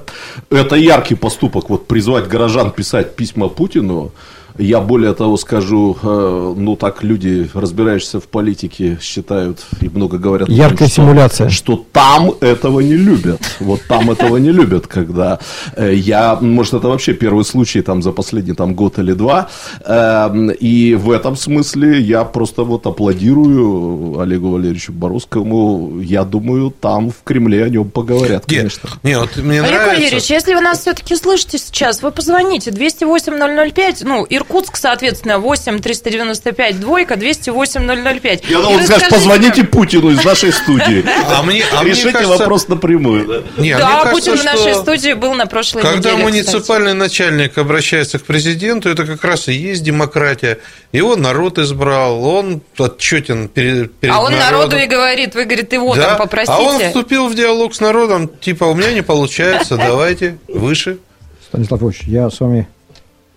Это яркий поступок, вот призвать горожан писать письма Путину. Я более того скажу, э, ну так люди, разбирающиеся в политике, считают и много говорят. Яркая том, симуляция. Что, что там этого не любят. Вот там этого не любят, когда э, я, может, это вообще первый случай там за последний там год или два. Эм, и в этом смысле я просто вот аплодирую Олегу Валерьевичу Боровскому. Я думаю, там в Кремле о нем поговорят, конечно. Нет, вот мне Олег нравится... Валерьевич, если вы нас все-таки слышите сейчас, вы позвоните 208 005, ну, Иркутск, соответственно, 8 395 двойка, 208 005. Я думал, скажешь, позвоните Путину из нашей студии. А мне, а Решите кажется... вопрос напрямую. Да, кажется, Путин в нашей студии был на прошлой когда неделе, Когда муниципальный кстати. начальник обращается к президенту, это как раз и есть демократия. Его народ избрал, он отчетен перед, перед А он народом. народу и говорит, вы, говорит, его да? там попросите. А он вступил в диалог с народом, типа, у меня не получается, давайте выше. Станислав Ильич, я с вами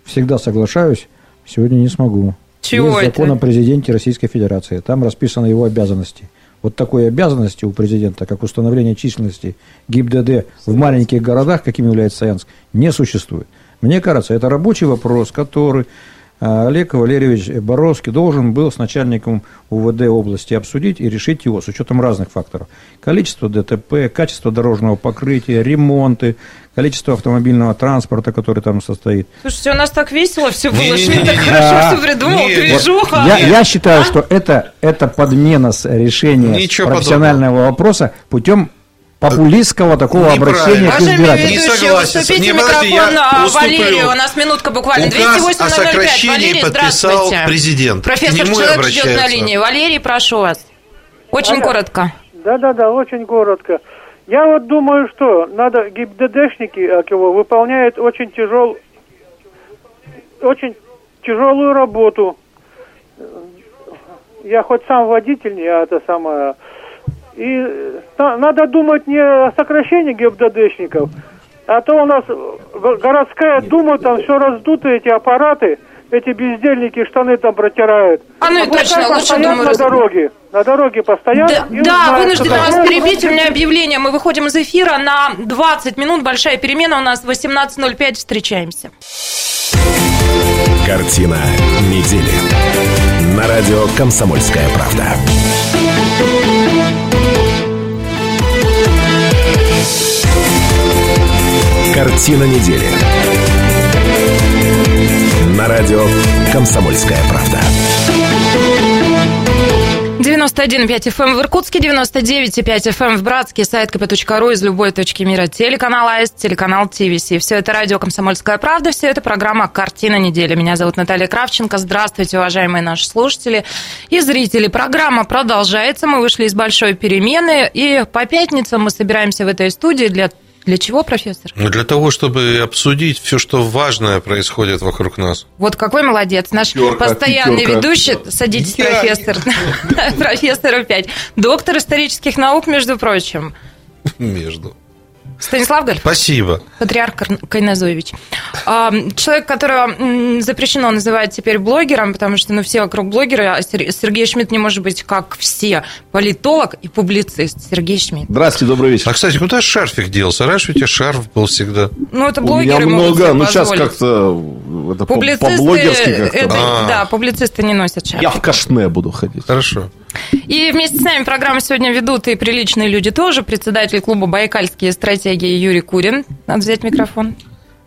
всегда соглашаюсь, сегодня не смогу. Чего Есть закон это? о президенте Российской Федерации, там расписаны его обязанности. Вот такой обязанности у президента, как установление численности ГИБДД в маленьких городах, каким является Саянск, не существует. Мне кажется, это рабочий вопрос, который Олег Валерьевич Боровский должен был с начальником УВД области обсудить и решить его с учетом разных факторов. Количество ДТП, качество дорожного покрытия, ремонты, количество автомобильного транспорта, который там состоит. Слушайте, у нас так весело все было, Шмидт так хорошо все придумал, движуха. Я, я считаю, что это, это подмена с решения профессионального вопроса путем популистского такого обращения к избирателям. Не согласен. Уступите не, микрофон я Валерию, у нас минутка буквально. Указ о сокращении подписал президент. Профессор человек ждет на линии. Валерий, прошу вас. Очень Алло. коротко. Да-да-да, очень коротко. Я вот думаю, что надо ГИБДДшники его выполняют очень тяжел, очень тяжелую работу. Я хоть сам водитель, я это самое, и надо думать не о сокращении ГИБДДшников, а то у нас городская дума, там все раздуты, эти аппараты, эти бездельники штаны там протирают. А ну и а точно, лучше думаю. На дороге, на дороге постоянно. Да, да вынуждены вас перебить, у меня объявление, мы выходим из эфира на 20 минут, большая перемена, у нас 18.05, встречаемся. Картина недели. На радио «Комсомольская правда». Картина недели. На радио «Комсомольская правда». 91,5 FM эм в Иркутске, 99,5 FM эм в Братске, сайт kp.ru из любой точки мира, телеканал АС, телеканал ТВС. Все это радио «Комсомольская правда», все это программа «Картина недели». Меня зовут Наталья Кравченко. Здравствуйте, уважаемые наши слушатели и зрители. Программа продолжается. Мы вышли из большой перемены, и по пятницам мы собираемся в этой студии для для чего, профессор? Ну, для того, чтобы обсудить все, что важное происходит вокруг нас. Вот какой молодец. Наш пятерка, постоянный пятерка. ведущий, садитесь, Я... профессор, профессор опять. Доктор исторических наук, между прочим. Между. Станислав Галь. Спасибо. Патриарх Кайназович. Человек, которого запрещено называть теперь блогером, потому что ну, все вокруг блогеры, а Сергей Шмидт не может быть как все. Политолог и публицист Сергей Шмидт. Здравствуйте, добрый вечер. А, кстати, куда шарфик делся? Раньше у тебя шарф был всегда. Ну, это блогеры У меня много, ну сейчас как-то это по-блогерски как-то. Это, а. Да, публицисты не носят шарфик. Я в кашне буду ходить. Хорошо. И вместе с нами программу сегодня ведут и приличные люди тоже. Председатель клуба «Байкальские стратегии» Юрий Курин. Надо взять микрофон.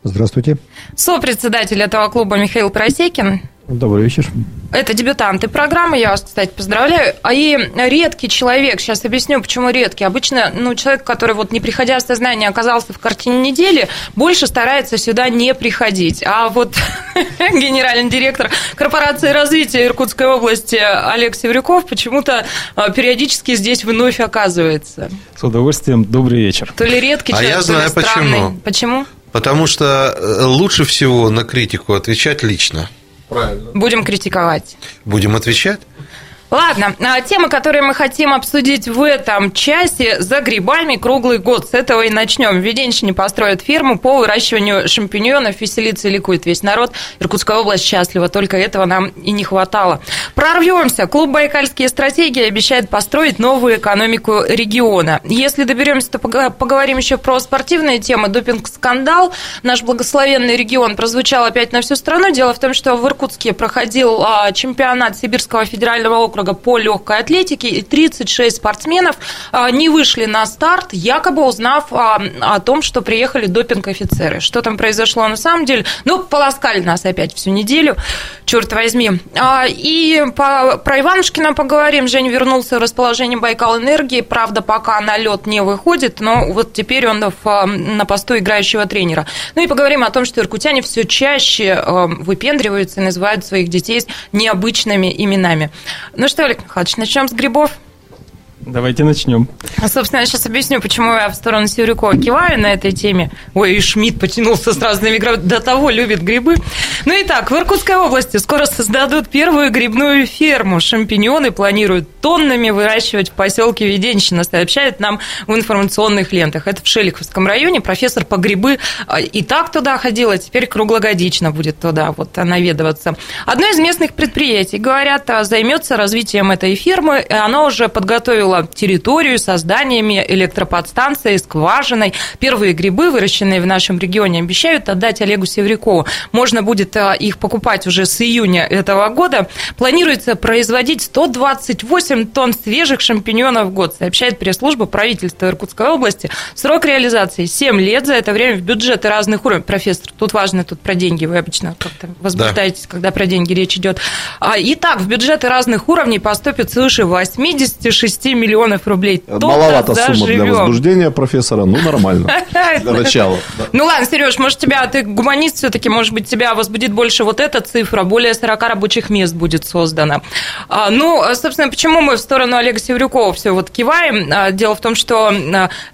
Здравствуйте. Сопредседатель этого клуба Михаил Просекин. Добрый вечер. Это дебютанты программы, я вас, кстати, поздравляю. А и редкий человек, сейчас объясню, почему редкий. Обычно, ну, человек, который вот не приходя в сознание оказался в картине недели, больше старается сюда не приходить. А вот генеральный директор корпорации развития Иркутской области Олег Севрюков почему-то а, периодически здесь вновь оказывается. С удовольствием, добрый вечер. То ли редкий человек, а я знаю, то ли странный. Почему? Почему? Потому что э, лучше всего на критику отвечать лично. Правильно. Будем критиковать. Будем отвечать. Ладно, а темы, которые мы хотим обсудить в этом часе, за грибами круглый год. С этого и начнем. В Веденщине построят ферму по выращиванию шампиньонов. Веселится и ликует весь народ. Иркутская область счастлива. Только этого нам и не хватало. Прорвемся. Клуб «Байкальские стратегии» обещает построить новую экономику региона. Если доберемся, то поговорим еще про спортивные темы. Допинг-скандал. Наш благословенный регион прозвучал опять на всю страну. Дело в том, что в Иркутске проходил а, чемпионат Сибирского федерального округа по легкой атлетике, и 36 спортсменов а, не вышли на старт, якобы узнав а, о том, что приехали допинг-офицеры. Что там произошло на самом деле? Ну, полоскали нас опять всю неделю, черт возьми. А, по, про Иванушкина поговорим. Женя вернулся в расположение Байкал Энергии. Правда, пока на лед не выходит, но вот теперь он в, на посту играющего тренера. Ну и поговорим о том, что иркутяне все чаще выпендриваются и называют своих детей необычными именами. Ну что, Олег Михайлович, начнем с грибов. Давайте начнем. А, собственно, я сейчас объясню, почему я в сторону Севрюкова киваю на этой теме. Ой, и Шмидт потянулся с разными грибами. До того любит грибы. Ну и так, в Иркутской области скоро создадут первую грибную ферму. Шампиньоны планируют тоннами выращивать в поселке Веденщина, сообщает нам в информационных лентах. Это в Шелиховском районе. Профессор по грибы а, и так туда ходила, а теперь круглогодично будет туда вот наведываться. Одно из местных предприятий, говорят, займется развитием этой фермы. и Оно уже подготовило обустроила территорию созданиями электроподстанции, скважиной. Первые грибы, выращенные в нашем регионе, обещают отдать Олегу Севрякову. Можно будет а, их покупать уже с июня этого года. Планируется производить 128 тонн свежих шампиньонов в год, сообщает пресс-служба правительства Иркутской области. Срок реализации 7 лет. За это время в бюджеты разных уровней. Профессор, тут важно тут про деньги. Вы обычно как-то возбуждаетесь, да. когда про деньги речь идет. А, итак, в бюджеты разных уровней поступит свыше 86 миллионов рублей. Маловато сумма для возбуждения профессора, ну нормально. Для начала. Ну ладно, Сереж, может тебя, ты гуманист все-таки, может быть, тебя возбудит больше вот эта цифра, более 40 рабочих мест будет создано. А, ну, собственно, почему мы в сторону Олега Севрюкова все вот киваем? А, дело в том, что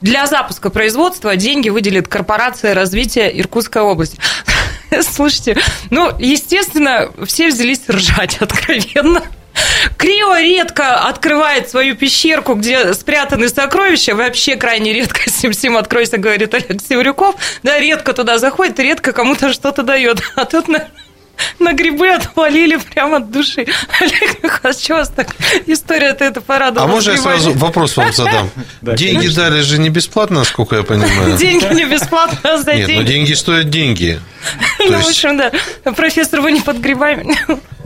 для запуска производства деньги выделит корпорация развития Иркутской области. Слушайте, ну, естественно, все взялись ржать откровенно. Крио редко открывает свою пещерку, где спрятаны сокровища. Вообще крайне редко Сим-Сим откройся, говорит Олег Севрюков. Да, редко туда заходит, редко кому-то что-то дает. А тут на, на грибы отвалили прямо от души. Олег Михайлович, что у вас так история-то это порадовала? А можно я сразу вопрос вам задам? Деньги дали же не бесплатно, насколько я понимаю. Деньги не бесплатно, а за деньги. Нет, но деньги стоят деньги. Ну, в общем, да. Профессор, вы не под грибами.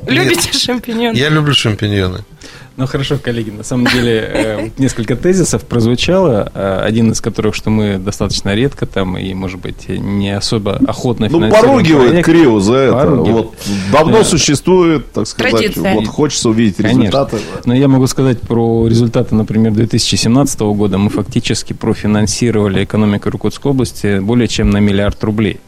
Любите шампиньоны? Я люблю шампиньоны. Ну хорошо, коллеги, на самом деле э, несколько тезисов прозвучало, э, один из которых, что мы достаточно редко там и, может быть, не особо охотно Ну, поругивает Крио за это. Поругивает. Вот, давно да. существует, так сказать, Традиция. вот хочется увидеть результаты. Конечно. Но я могу сказать про результаты, например, 2017 года. Мы фактически профинансировали экономику Иркутской области более чем на миллиард рублей.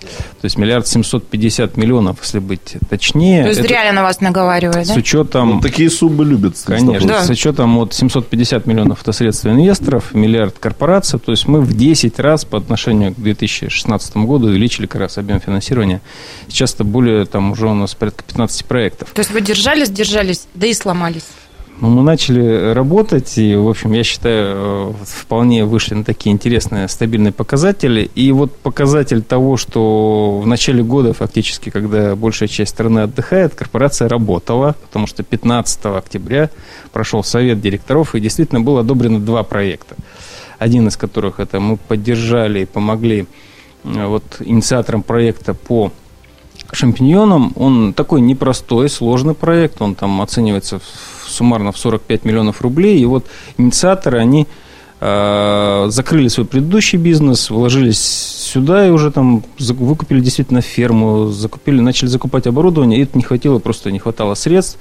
То есть миллиард семьсот пятьдесят миллионов, если быть точнее. То есть это, реально вас наговаривают, да? С учетом... Ну, такие суммы любят. Конечно конечно. Да. С учетом вот 750 миллионов это средства инвесторов, миллиард корпораций, то есть мы в 10 раз по отношению к 2016 году увеличили как раз объем финансирования. Сейчас это более, там уже у нас порядка 15 проектов. То есть вы держались, держались, да и сломались. Ну, мы начали работать, и, в общем, я считаю, вполне вышли на такие интересные, стабильные показатели. И вот показатель того, что в начале года, фактически, когда большая часть страны отдыхает, корпорация работала, потому что 15 октября прошел совет директоров, и действительно было одобрено два проекта. Один из которых это мы поддержали и помогли э, вот инициаторам проекта по шампиньонам. Он такой непростой, сложный проект, он там оценивается суммарно в 45 миллионов рублей. И вот инициаторы, они э, закрыли свой предыдущий бизнес, вложились сюда и уже там выкупили действительно ферму, закупили, начали закупать оборудование, и это не хватило, просто не хватало средств.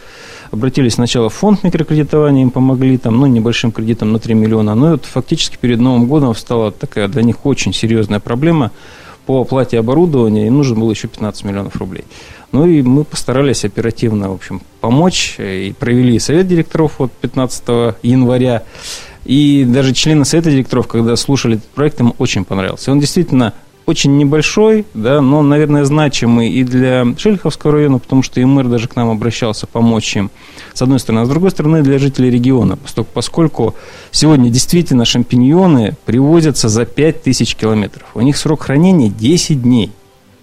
Обратились сначала в фонд микрокредитования, им помогли там, ну, небольшим кредитом на 3 миллиона. Но это фактически перед Новым годом стала такая для них очень серьезная проблема по оплате оборудования, им нужно было еще 15 миллионов рублей. Ну и мы постарались оперативно, в общем, помочь и провели совет директоров вот 15 января. И даже члены совета директоров, когда слушали этот проект, им очень понравился. Он действительно очень небольшой, да, но, наверное, значимый и для Шельховского района, потому что и мэр даже к нам обращался помочь им, с одной стороны. А с другой стороны, для жителей региона, поскольку сегодня действительно шампиньоны привозятся за 5000 километров. У них срок хранения 10 дней.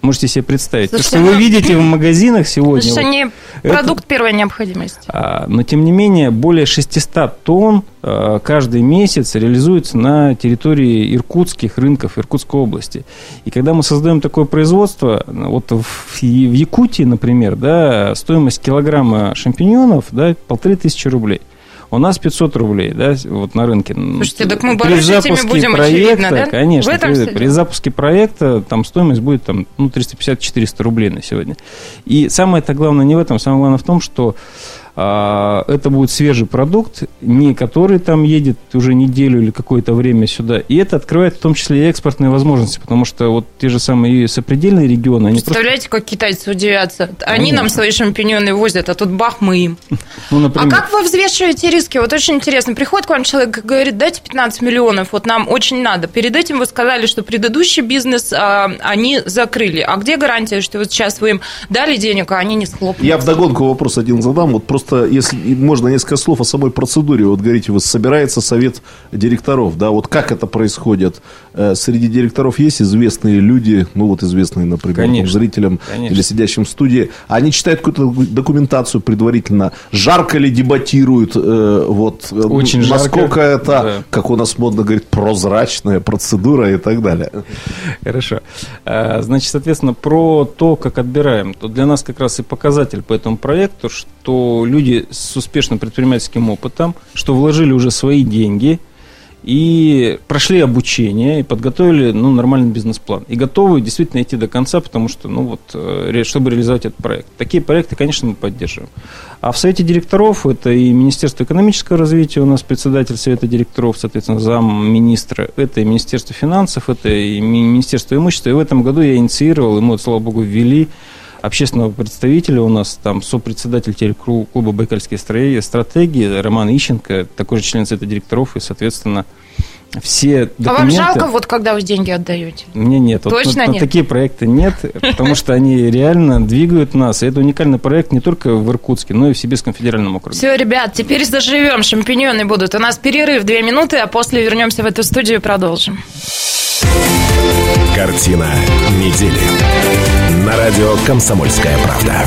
Можете себе представить. Слушайте, То, что вы ну, видите в магазинах сегодня... Значит, они это, продукт первой необходимости. А, но, тем не менее, более 600 тонн а, каждый месяц реализуется на территории иркутских рынков Иркутской области. И когда мы создаем такое производство, вот в, в Якутии, например, да, стоимость килограмма шампиньонов да, полторы тысячи рублей – у нас 500 рублей, да, вот на рынке. Слушайте, так мы при запуске будем, проекта, очевидно, да? Конечно, при, при запуске проекта там стоимость будет там, ну, 350-400 рублей на сегодня. И самое-то главное не в этом, самое главное в том, что это будет свежий продукт, не который там едет уже неделю или какое-то время сюда. И это открывает в том числе и экспортные возможности, потому что вот те же самые сопредельные регионы... Они Представляете, просто... как китайцы удивятся? Они Конечно. нам свои шампиньоны возят, а тут бах, мы им. Ну, например. А как вы взвешиваете риски? Вот очень интересно. Приходит к вам человек и говорит, дайте 15 миллионов, вот нам очень надо. Перед этим вы сказали, что предыдущий бизнес а, они закрыли. А где гарантия, что вот сейчас вы им дали денег, а они не схлопнутся? Я вдогонку вопрос один задам. Вот просто просто, если можно несколько слов о самой процедуре. Вот говорите, вы собирается совет директоров, да, вот как это происходит? Э, среди директоров есть известные люди, ну вот известные, например, конечно, зрителям конечно. или сидящим в студии. Они читают какую-то документацию предварительно, жарко ли дебатируют, э, вот, э, Очень насколько жарко. это, да. как у нас модно говорить, прозрачная процедура и так далее. Хорошо. Значит, соответственно, про то, как отбираем, то для нас как раз и показатель по этому проекту, что люди с успешным предпринимательским опытом, что вложили уже свои деньги и прошли обучение и подготовили ну, нормальный бизнес-план. И готовы действительно идти до конца, потому что, ну вот, э, чтобы реализовать этот проект. Такие проекты, конечно, мы поддерживаем. А в Совете директоров это и Министерство экономического развития, у нас председатель Совета директоров, соответственно, зам министра, это и Министерство финансов, это и Министерство имущества. И в этом году я инициировал, и мы, слава богу, ввели общественного представителя у нас, там, сопредседатель телеклуба «Байкальские стратегии» Роман Ищенко, такой же член совета директоров, и, соответственно, все документы... А вам жалко, вот когда вы деньги отдаете? Мне нет. Точно вот, нет? такие проекты нет, потому что они реально двигают нас. И это уникальный проект не только в Иркутске, но и в Сибирском федеральном округе. Все, ребят, теперь заживем, шампиньоны будут. У нас перерыв две минуты, а после вернемся в эту студию и продолжим. Картина недели. На радио «Комсомольская правда».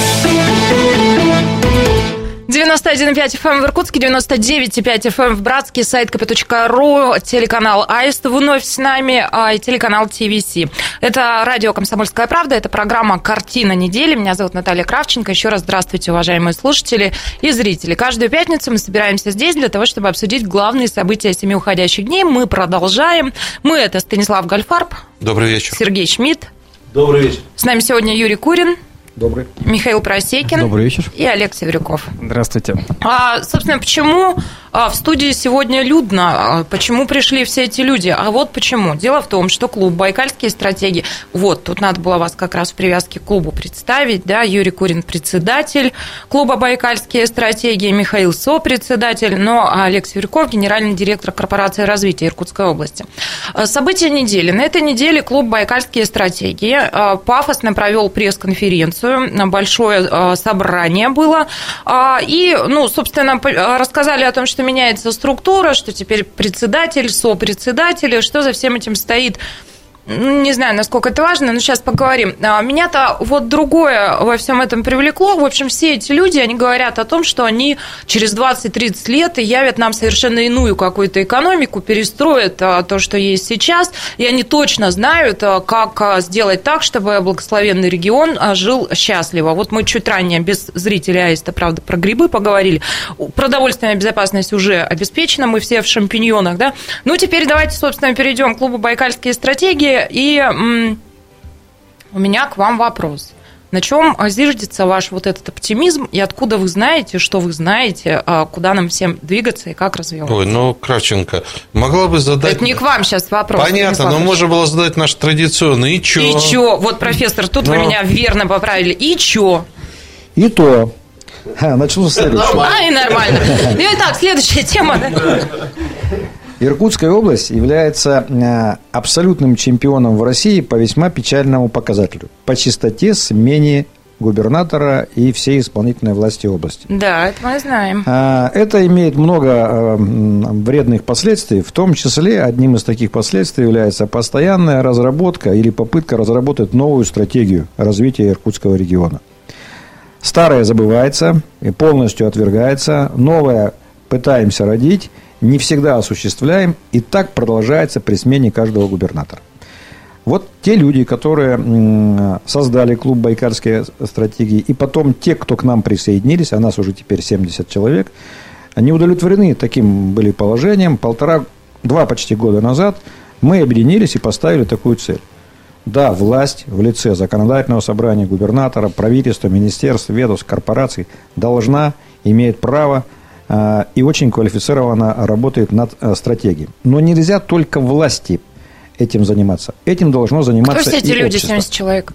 91,5 FM эм в Иркутске, 99,5 FM эм в Братске, сайт kp.ru, телеканал Аист вновь с нами а, и телеканал ТВС. Это радио «Комсомольская правда», это программа «Картина недели». Меня зовут Наталья Кравченко. Еще раз здравствуйте, уважаемые слушатели и зрители. Каждую пятницу мы собираемся здесь для того, чтобы обсудить главные события семи уходящих дней. Мы продолжаем. Мы – это Станислав Гальфарб. Добрый вечер. Сергей Шмидт. Добрый вечер. С нами сегодня Юрий Курин. Добрый. Михаил Просекин. Добрый вечер. И Олег Северюков. Здравствуйте. А, собственно, почему а, в студии сегодня людно. А, почему пришли все эти люди? А вот почему. Дело в том, что клуб «Байкальские стратегии», вот, тут надо было вас как раз в привязке к клубу представить, да, Юрий Курин – председатель клуба «Байкальские стратегии», Михаил Со – председатель, но Олег Сверков – генеральный директор корпорации развития Иркутской области. А, события недели. На этой неделе клуб «Байкальские стратегии» пафосно провел пресс-конференцию, большое собрание было, и, ну, собственно, рассказали о том, что меняется структура, что теперь председатель, сопредседатели, что за всем этим стоит не знаю, насколько это важно, но сейчас поговорим. А, меня-то вот другое во всем этом привлекло. В общем, все эти люди, они говорят о том, что они через 20-30 лет явят нам совершенно иную какую-то экономику, перестроят а, то, что есть сейчас, и они точно знают, а, как сделать так, чтобы благословенный регион жил счастливо. Вот мы чуть ранее без зрителя Аиста, правда, про грибы поговорили. Продовольственная безопасность уже обеспечена, мы все в шампиньонах, да? Ну, теперь давайте, собственно, перейдем к клубу «Байкальские стратегии». И у меня к вам вопрос. На чем зиждется ваш вот этот оптимизм, и откуда вы знаете, что вы знаете, а, куда нам всем двигаться и как развиваться? Ой, ну, Кравченко, могла бы задать... Это не к вам сейчас вопрос. Понятно, но можно было задать наш традиционный «и чё?». «И чё?». Вот, профессор, тут но... вы меня верно поправили. «И чё?». «И то». Начну с следующего. А, и нормально. Итак, следующая тема. Иркутская область является э, абсолютным чемпионом в России по весьма печальному показателю – по чистоте смене губернатора и всей исполнительной власти области. Да, это мы знаем. А, это имеет много э, вредных последствий, в том числе одним из таких последствий является постоянная разработка или попытка разработать новую стратегию развития Иркутского региона. Старое забывается и полностью отвергается, новое пытаемся родить – не всегда осуществляем, и так продолжается при смене каждого губернатора. Вот те люди, которые создали клуб «Байкальские стратегии», и потом те, кто к нам присоединились, а нас уже теперь 70 человек, они удовлетворены таким были положением. Полтора, два почти года назад мы объединились и поставили такую цель. Да, власть в лице законодательного собрания, губернатора, правительства, министерств, ведомств, корпораций должна, имеет право и очень квалифицированно работает над э, стратегией. Но нельзя только власти этим заниматься. Этим должно заниматься Кто все эти люди, общество. 70 человек?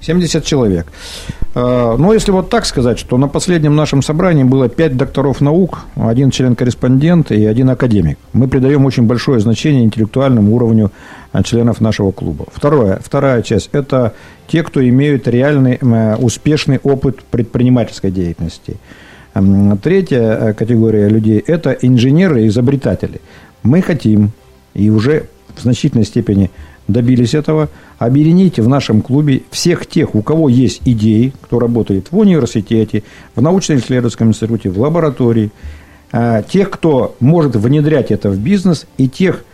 70 человек. Э, но если вот так сказать, что на последнем нашем собрании было 5 докторов наук, один член-корреспондент и один академик. Мы придаем очень большое значение интеллектуальному уровню членов нашего клуба. Второе, вторая часть – это те, кто имеют реальный успешный опыт предпринимательской деятельности – Третья э, категория людей – это инженеры и изобретатели. Мы хотим, и уже в значительной степени добились этого, объединить в нашем клубе всех тех, у кого есть идеи, кто работает в университете, в научно-исследовательском институте, в лаборатории, э, тех, кто может внедрять это в бизнес, и тех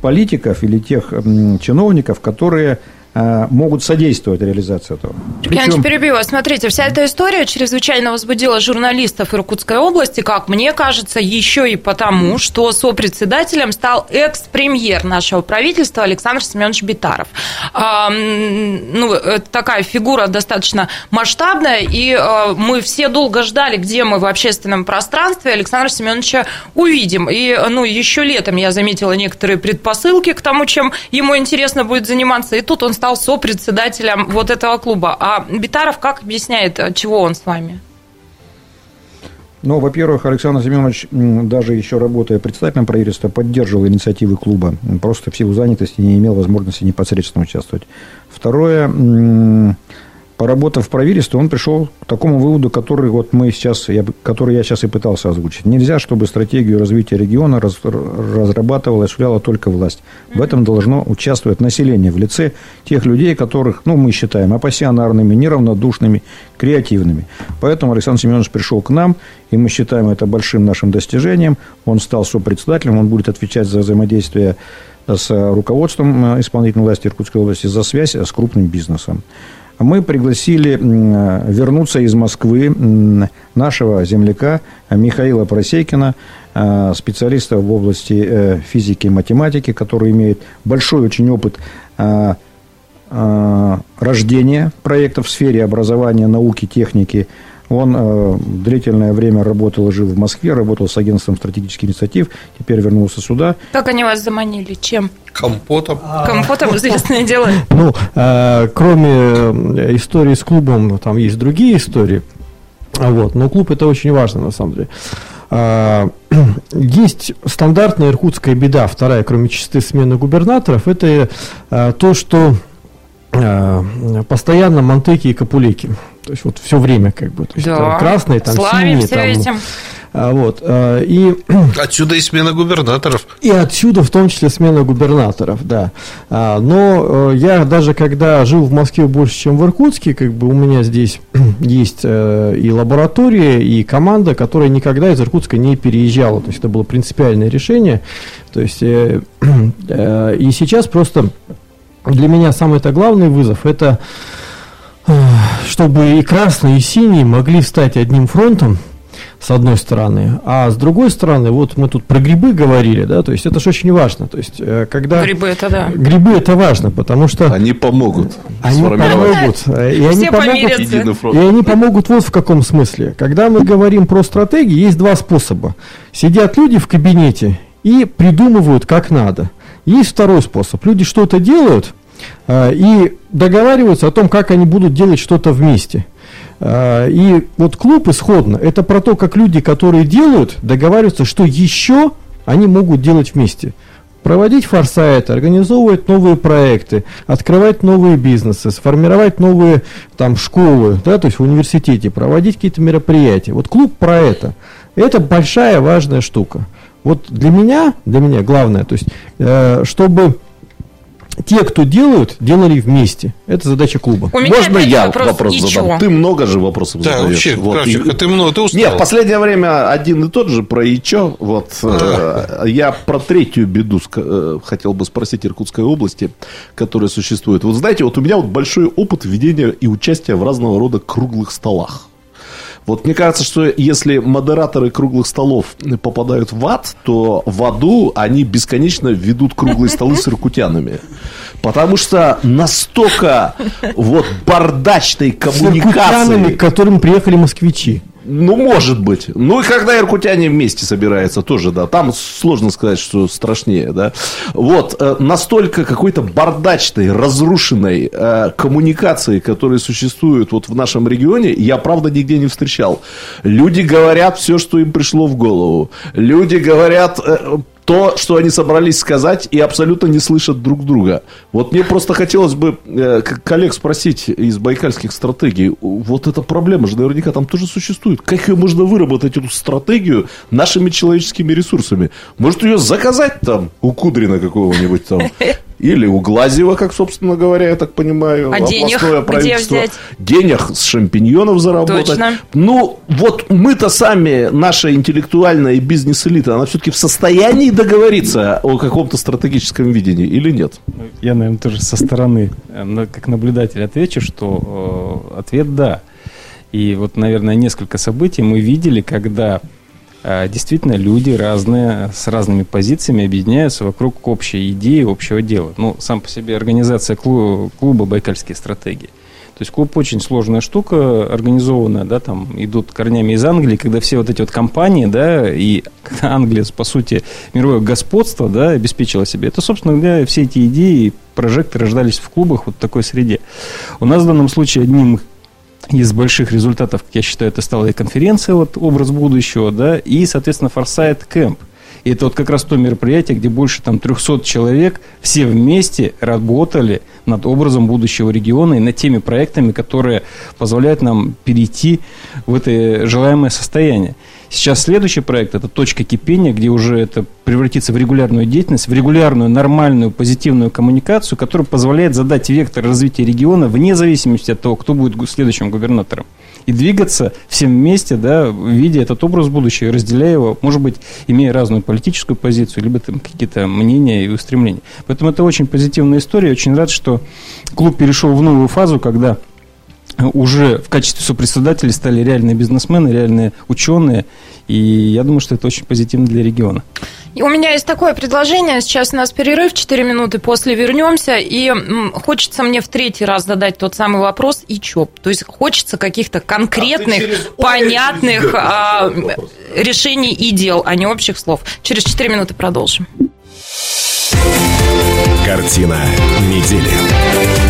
политиков или тех чиновников, которые могут содействовать реализации этого. Причем... Я перебью вас. Смотрите, вся эта история чрезвычайно возбудила журналистов Иркутской области, как мне кажется, еще и потому, что сопредседателем стал экс-премьер нашего правительства Александр Семенович Битаров. А, ну, это такая фигура достаточно масштабная, и а, мы все долго ждали, где мы в общественном пространстве Александра Семеновича увидим. И ну, еще летом я заметила некоторые предпосылки к тому, чем ему интересно будет заниматься, и тут он стал сопредседателем вот этого клуба. А Битаров как объясняет, чего он с вами? Ну, во-первых, Александр Семенович, даже еще работая председателем правительства, поддерживал инициативы клуба. Просто в силу занятости не имел возможности непосредственно участвовать. Второе, поработав в правительстве, он пришел к такому выводу, который, вот мы сейчас, я, который я сейчас и пытался озвучить. Нельзя, чтобы стратегию развития региона раз, разрабатывала и осуществляла только власть. В этом должно участвовать население в лице тех людей, которых ну, мы считаем апассионарными, неравнодушными, креативными. Поэтому Александр Семенович пришел к нам, и мы считаем это большим нашим достижением. Он стал сопредседателем, он будет отвечать за взаимодействие с руководством э, исполнительной власти Иркутской области, за связь с крупным бизнесом мы пригласили вернуться из Москвы нашего земляка Михаила Просейкина, э, специалиста в области э, физики и математики, который имеет большой очень опыт э, рождения проектов в сфере образования, науки, техники. Он э, длительное время работал и жил в Москве, работал с агентством стратегических инициатив, теперь вернулся сюда. Как они вас заманили? Чем? Компотом. Компотом известное дело. Ну, э, кроме э, истории с клубом, там есть другие истории. Вот, но клуб это очень важно на самом деле. А, есть стандартная иркутская беда, вторая, кроме чистой смены губернаторов, это а, то, что а, постоянно мантеки и капулеки. То есть вот все время как бы. То есть, да. там красные, там Славимся синие. Там, этим. а, Вот, а, и, Отсюда и смена губернаторов. и отсюда в том числе смена губернаторов, да. А, Но э, я даже когда жил в Москве больше, чем в Иркутске, как бы у меня здесь есть э, и лаборатория, и команда, которая никогда из Иркутска не переезжала. То есть это было принципиальное решение. То есть э, и сейчас просто для меня самый-то главный вызов это чтобы и красные, и синие могли встать одним фронтом, с одной стороны, а с другой стороны, вот мы тут про грибы говорили, да, то есть это же очень важно, то есть э, когда... Грибы это да. Грибы это важно, потому что Они помогут они сформировать помогут, э, и они Все помогут, и они помогут вот в каком смысле. Когда мы говорим про стратегии, есть два способа. Сидят люди в кабинете и придумывают, как надо. Есть второй способ. Люди что-то делают и договариваются о том, как они будут делать что-то вместе. Э, И вот клуб исходно это про то, как люди, которые делают, договариваются, что еще они могут делать вместе. Проводить форсайт, организовывать новые проекты, открывать новые бизнесы, сформировать новые там школы, да, то есть в университете, проводить какие-то мероприятия. Вот клуб про это. Это большая важная штука. Вот для меня, для меня главное, то есть, э, чтобы те, кто делают, делали вместе. Это задача клуба. У меня Можно я вопрос, вопрос, задам? Ты много же вопросов Да, задаешь. вообще, Вот, Кравчик, и- ты много, ты устал. Нет, в последнее время один и тот же про ИЧО. Вот, э, я про третью беду э, хотел бы спросить Иркутской области, которая существует. Вот знаете, вот у меня вот большой опыт ведения и участия в разного рода круглых столах. Вот мне кажется, что если модераторы круглых столов попадают в ад, то в аду они бесконечно ведут круглые столы с иркутянами. Потому что настолько вот бардачной С иркутянами, коммуникации... к которым приехали москвичи. Ну, может быть. Ну, и когда иркутяне вместе собираются, тоже, да. Там сложно сказать, что страшнее, да. Вот, э, настолько какой-то бардачной, разрушенной э, коммуникации, которая существует вот в нашем регионе, я, правда, нигде не встречал. Люди говорят все, что им пришло в голову. Люди говорят... э, то, что они собрались сказать, и абсолютно не слышат друг друга. Вот мне просто хотелось бы э, коллег спросить из байкальских стратегий, вот эта проблема же наверняка там тоже существует. Как ее можно выработать, эту стратегию, нашими человеческими ресурсами? Может, ее заказать там у Кудрина какого-нибудь там? Или у Глазева, как, собственно говоря, я так понимаю, А денег областное где правительство. взять? Денег с шампиньонов заработать. Точно. Ну, вот мы-то сами, наша интеллектуальная и бизнес-элита, она все-таки в состоянии договориться о каком-то стратегическом видении или нет? Я, наверное, тоже со стороны, э, как наблюдатель, отвечу, что э, ответ да. И вот, наверное, несколько событий мы видели, когда действительно люди разные, с разными позициями объединяются вокруг общей идеи, общего дела. Ну, сам по себе организация клу- клуба «Байкальские стратегии». То есть клуб очень сложная штука, организованная, да, там идут корнями из Англии, когда все вот эти вот компании, да, и Англия, по сути, мировое господство, да, обеспечила себе. Это, собственно говоря, все эти идеи, и прожекты рождались в клубах вот в такой среде. У нас в данном случае одним из больших результатов, как я считаю, это стала и конференция, вот образ будущего, да, и, соответственно, Foresight Camp. И это вот как раз то мероприятие, где больше там 300 человек все вместе работали над образом будущего региона и над теми проектами, которые позволяют нам перейти в это желаемое состояние. Сейчас следующий проект – это точка кипения, где уже это превратится в регулярную деятельность, в регулярную, нормальную, позитивную коммуникацию, которая позволяет задать вектор развития региона вне зависимости от того, кто будет следующим губернатором. И двигаться всем вместе, да, видя этот образ будущего, разделяя его, может быть, имея разную политическую позицию, либо там какие-то мнения и устремления. Поэтому это очень позитивная история. Очень рад, что клуб перешел в новую фазу, когда уже в качестве сопредседателей стали реальные бизнесмены, реальные ученые. И я думаю, что это очень позитивно для региона. И у меня есть такое предложение. Сейчас у нас перерыв, 4 минуты, после вернемся. И хочется мне в третий раз задать тот самый вопрос и чё? То есть хочется каких-то конкретных, а понятных а, решений и дел, а не общих слов. Через 4 минуты продолжим. Картина недели.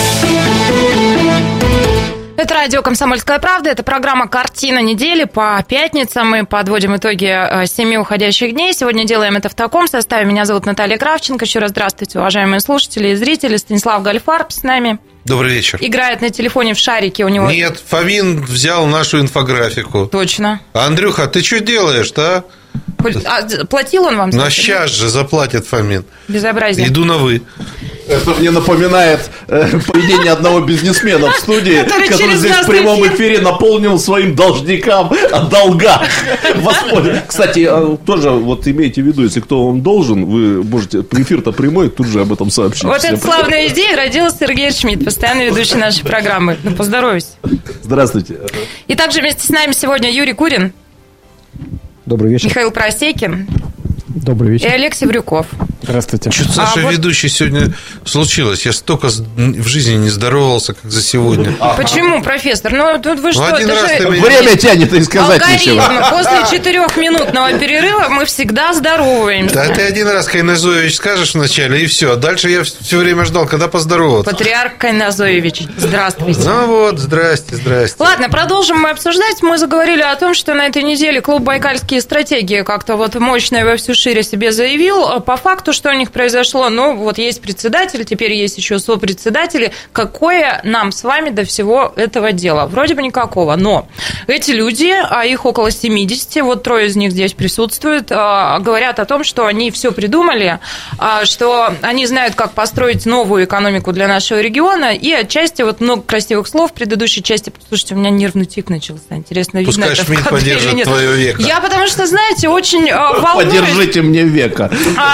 Это радио «Комсомольская правда». Это программа «Картина недели». По пятницам мы подводим итоги э, семи уходящих дней. Сегодня делаем это в таком составе. Меня зовут Наталья Кравченко. Еще раз здравствуйте, уважаемые слушатели и зрители. Станислав Гальфарб с нами. Добрый вечер. Играет на телефоне в шарике у него. Нет, Фомин взял нашу инфографику. Точно. Андрюха, ты что делаешь-то, а? А? Платил он вам? На сейчас же заплатит Фомин. Безобразие. Иду на «вы». Это мне напоминает э, поведение одного бизнесмена в студии, который, который здесь в прямом эфире наполнил своим должникам о долгах. Кстати, а, тоже вот имейте в виду, если кто вам должен, вы можете, эфир-то прямой, тут же об этом сообщить. Вот эта славная идея родилась Сергей Шмидт, постоянно ведущий нашей программы. Ну, поздоровайся. Здравствуйте. И также вместе с нами сегодня Юрий Курин. Добрый вечер. Михаил Просекин. Добрый вечер. И Алексей Брюков. Здравствуйте. Что, Саша, а вот... ведущий сегодня случилось? Я столько в жизни не здоровался, как за сегодня. Почему, профессор? Ну, тут вы ну, что? Один раз же... Время тянет и сказать Алгоритм. ничего. После четырехминутного перерыва мы всегда здороваемся. Да ты один раз Кайназоевич скажешь вначале, и все. Дальше я все время ждал, когда поздороваться. Патриарх Кайназоевич, здравствуйте. Ну вот, здрасте, здрасте. Ладно, продолжим мы обсуждать. Мы заговорили о том, что на этой неделе клуб «Байкальские стратегии» как-то вот мощное во всю шире себе заявил. По факту, что у них произошло? Ну, вот есть председатель, теперь есть еще сопредседатели. Какое нам с вами до всего этого дела? Вроде бы никакого, но эти люди, а их около 70, вот трое из них здесь присутствуют, а, говорят о том, что они все придумали, а, что они знают, как построить новую экономику для нашего региона, и отчасти вот много красивых слов в предыдущей части. Слушайте, у меня нервный тик начался. Интересно, видно Пускай это Шмидт поддержит твое веко. Я потому что, знаете, очень волнуюсь. Поддержите мне века.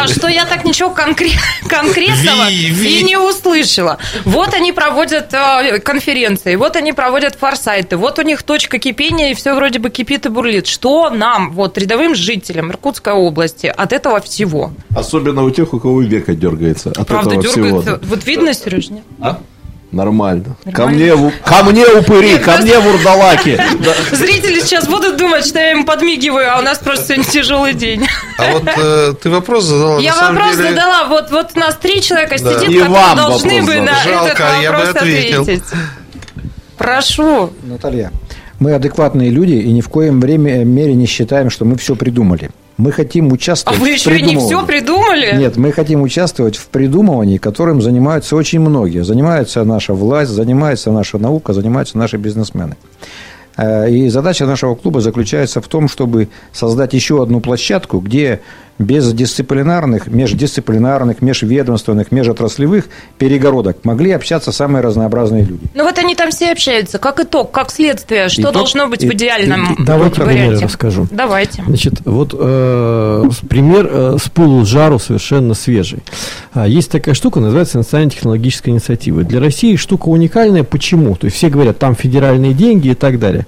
Что я так ничего конкрет, конкретного ви, ви. и не услышала. Вот они проводят э, конференции, вот они проводят форсайты, вот у них точка кипения, и все вроде бы кипит и бурлит. Что нам, вот рядовым жителям Иркутской области, от этого всего? Особенно у тех, у кого века дергается. От Правда, этого дергается. Всего. Вот видно, Сереж, нет? А? Нормально. Нормально. Ко мне, ко мне упыри, Нет, ко просто... мне вурдалаки. Зрители сейчас будут думать, что я им подмигиваю, а у нас просто сегодня тяжелый день. А вот э, ты вопрос задала. Я вопрос деле... задала. Вот, вот у нас три человека да. сидит, И которые должны бы на Жалко, этот вопрос я бы ответил. ответить. Прошу. Наталья, мы адекватные люди и ни в коем время, мере не считаем, что мы все придумали. Мы хотим участвовать А вы еще не все придумали? Нет, мы хотим участвовать в придумывании, которым занимаются очень многие. Занимается наша власть, занимается наша наука, занимаются наши бизнесмены. Э, и задача нашего клуба заключается в том, чтобы создать еще одну площадку, где без дисциплинарных, междисциплинарных, межведомственных, межотраслевых перегородок могли общаться самые разнообразные люди. Ну вот они там все общаются. Как итог, как следствие, что итог, должно быть и, в идеальном и, Давайте пример расскажу. Давайте. Значит, вот э, пример э, с пулу с жару совершенно свежий. А, есть такая штука, называется национальная технологическая инициатива. Для России штука уникальная. Почему? То есть все говорят, там федеральные деньги и так далее.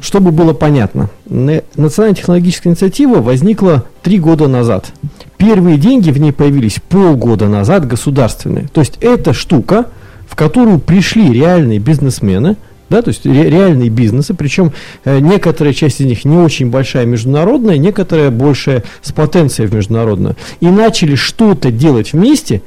Чтобы было понятно, национальная технологическая инициатива возникла три года назад. Первые деньги в ней появились полгода назад государственные. То есть это штука, в которую пришли реальные бизнесмены, да, то есть ре, реальные бизнесы, причем э, некоторая часть из них не очень большая международная, некоторая большая с потенцией в международную, и начали что-то делать вместе,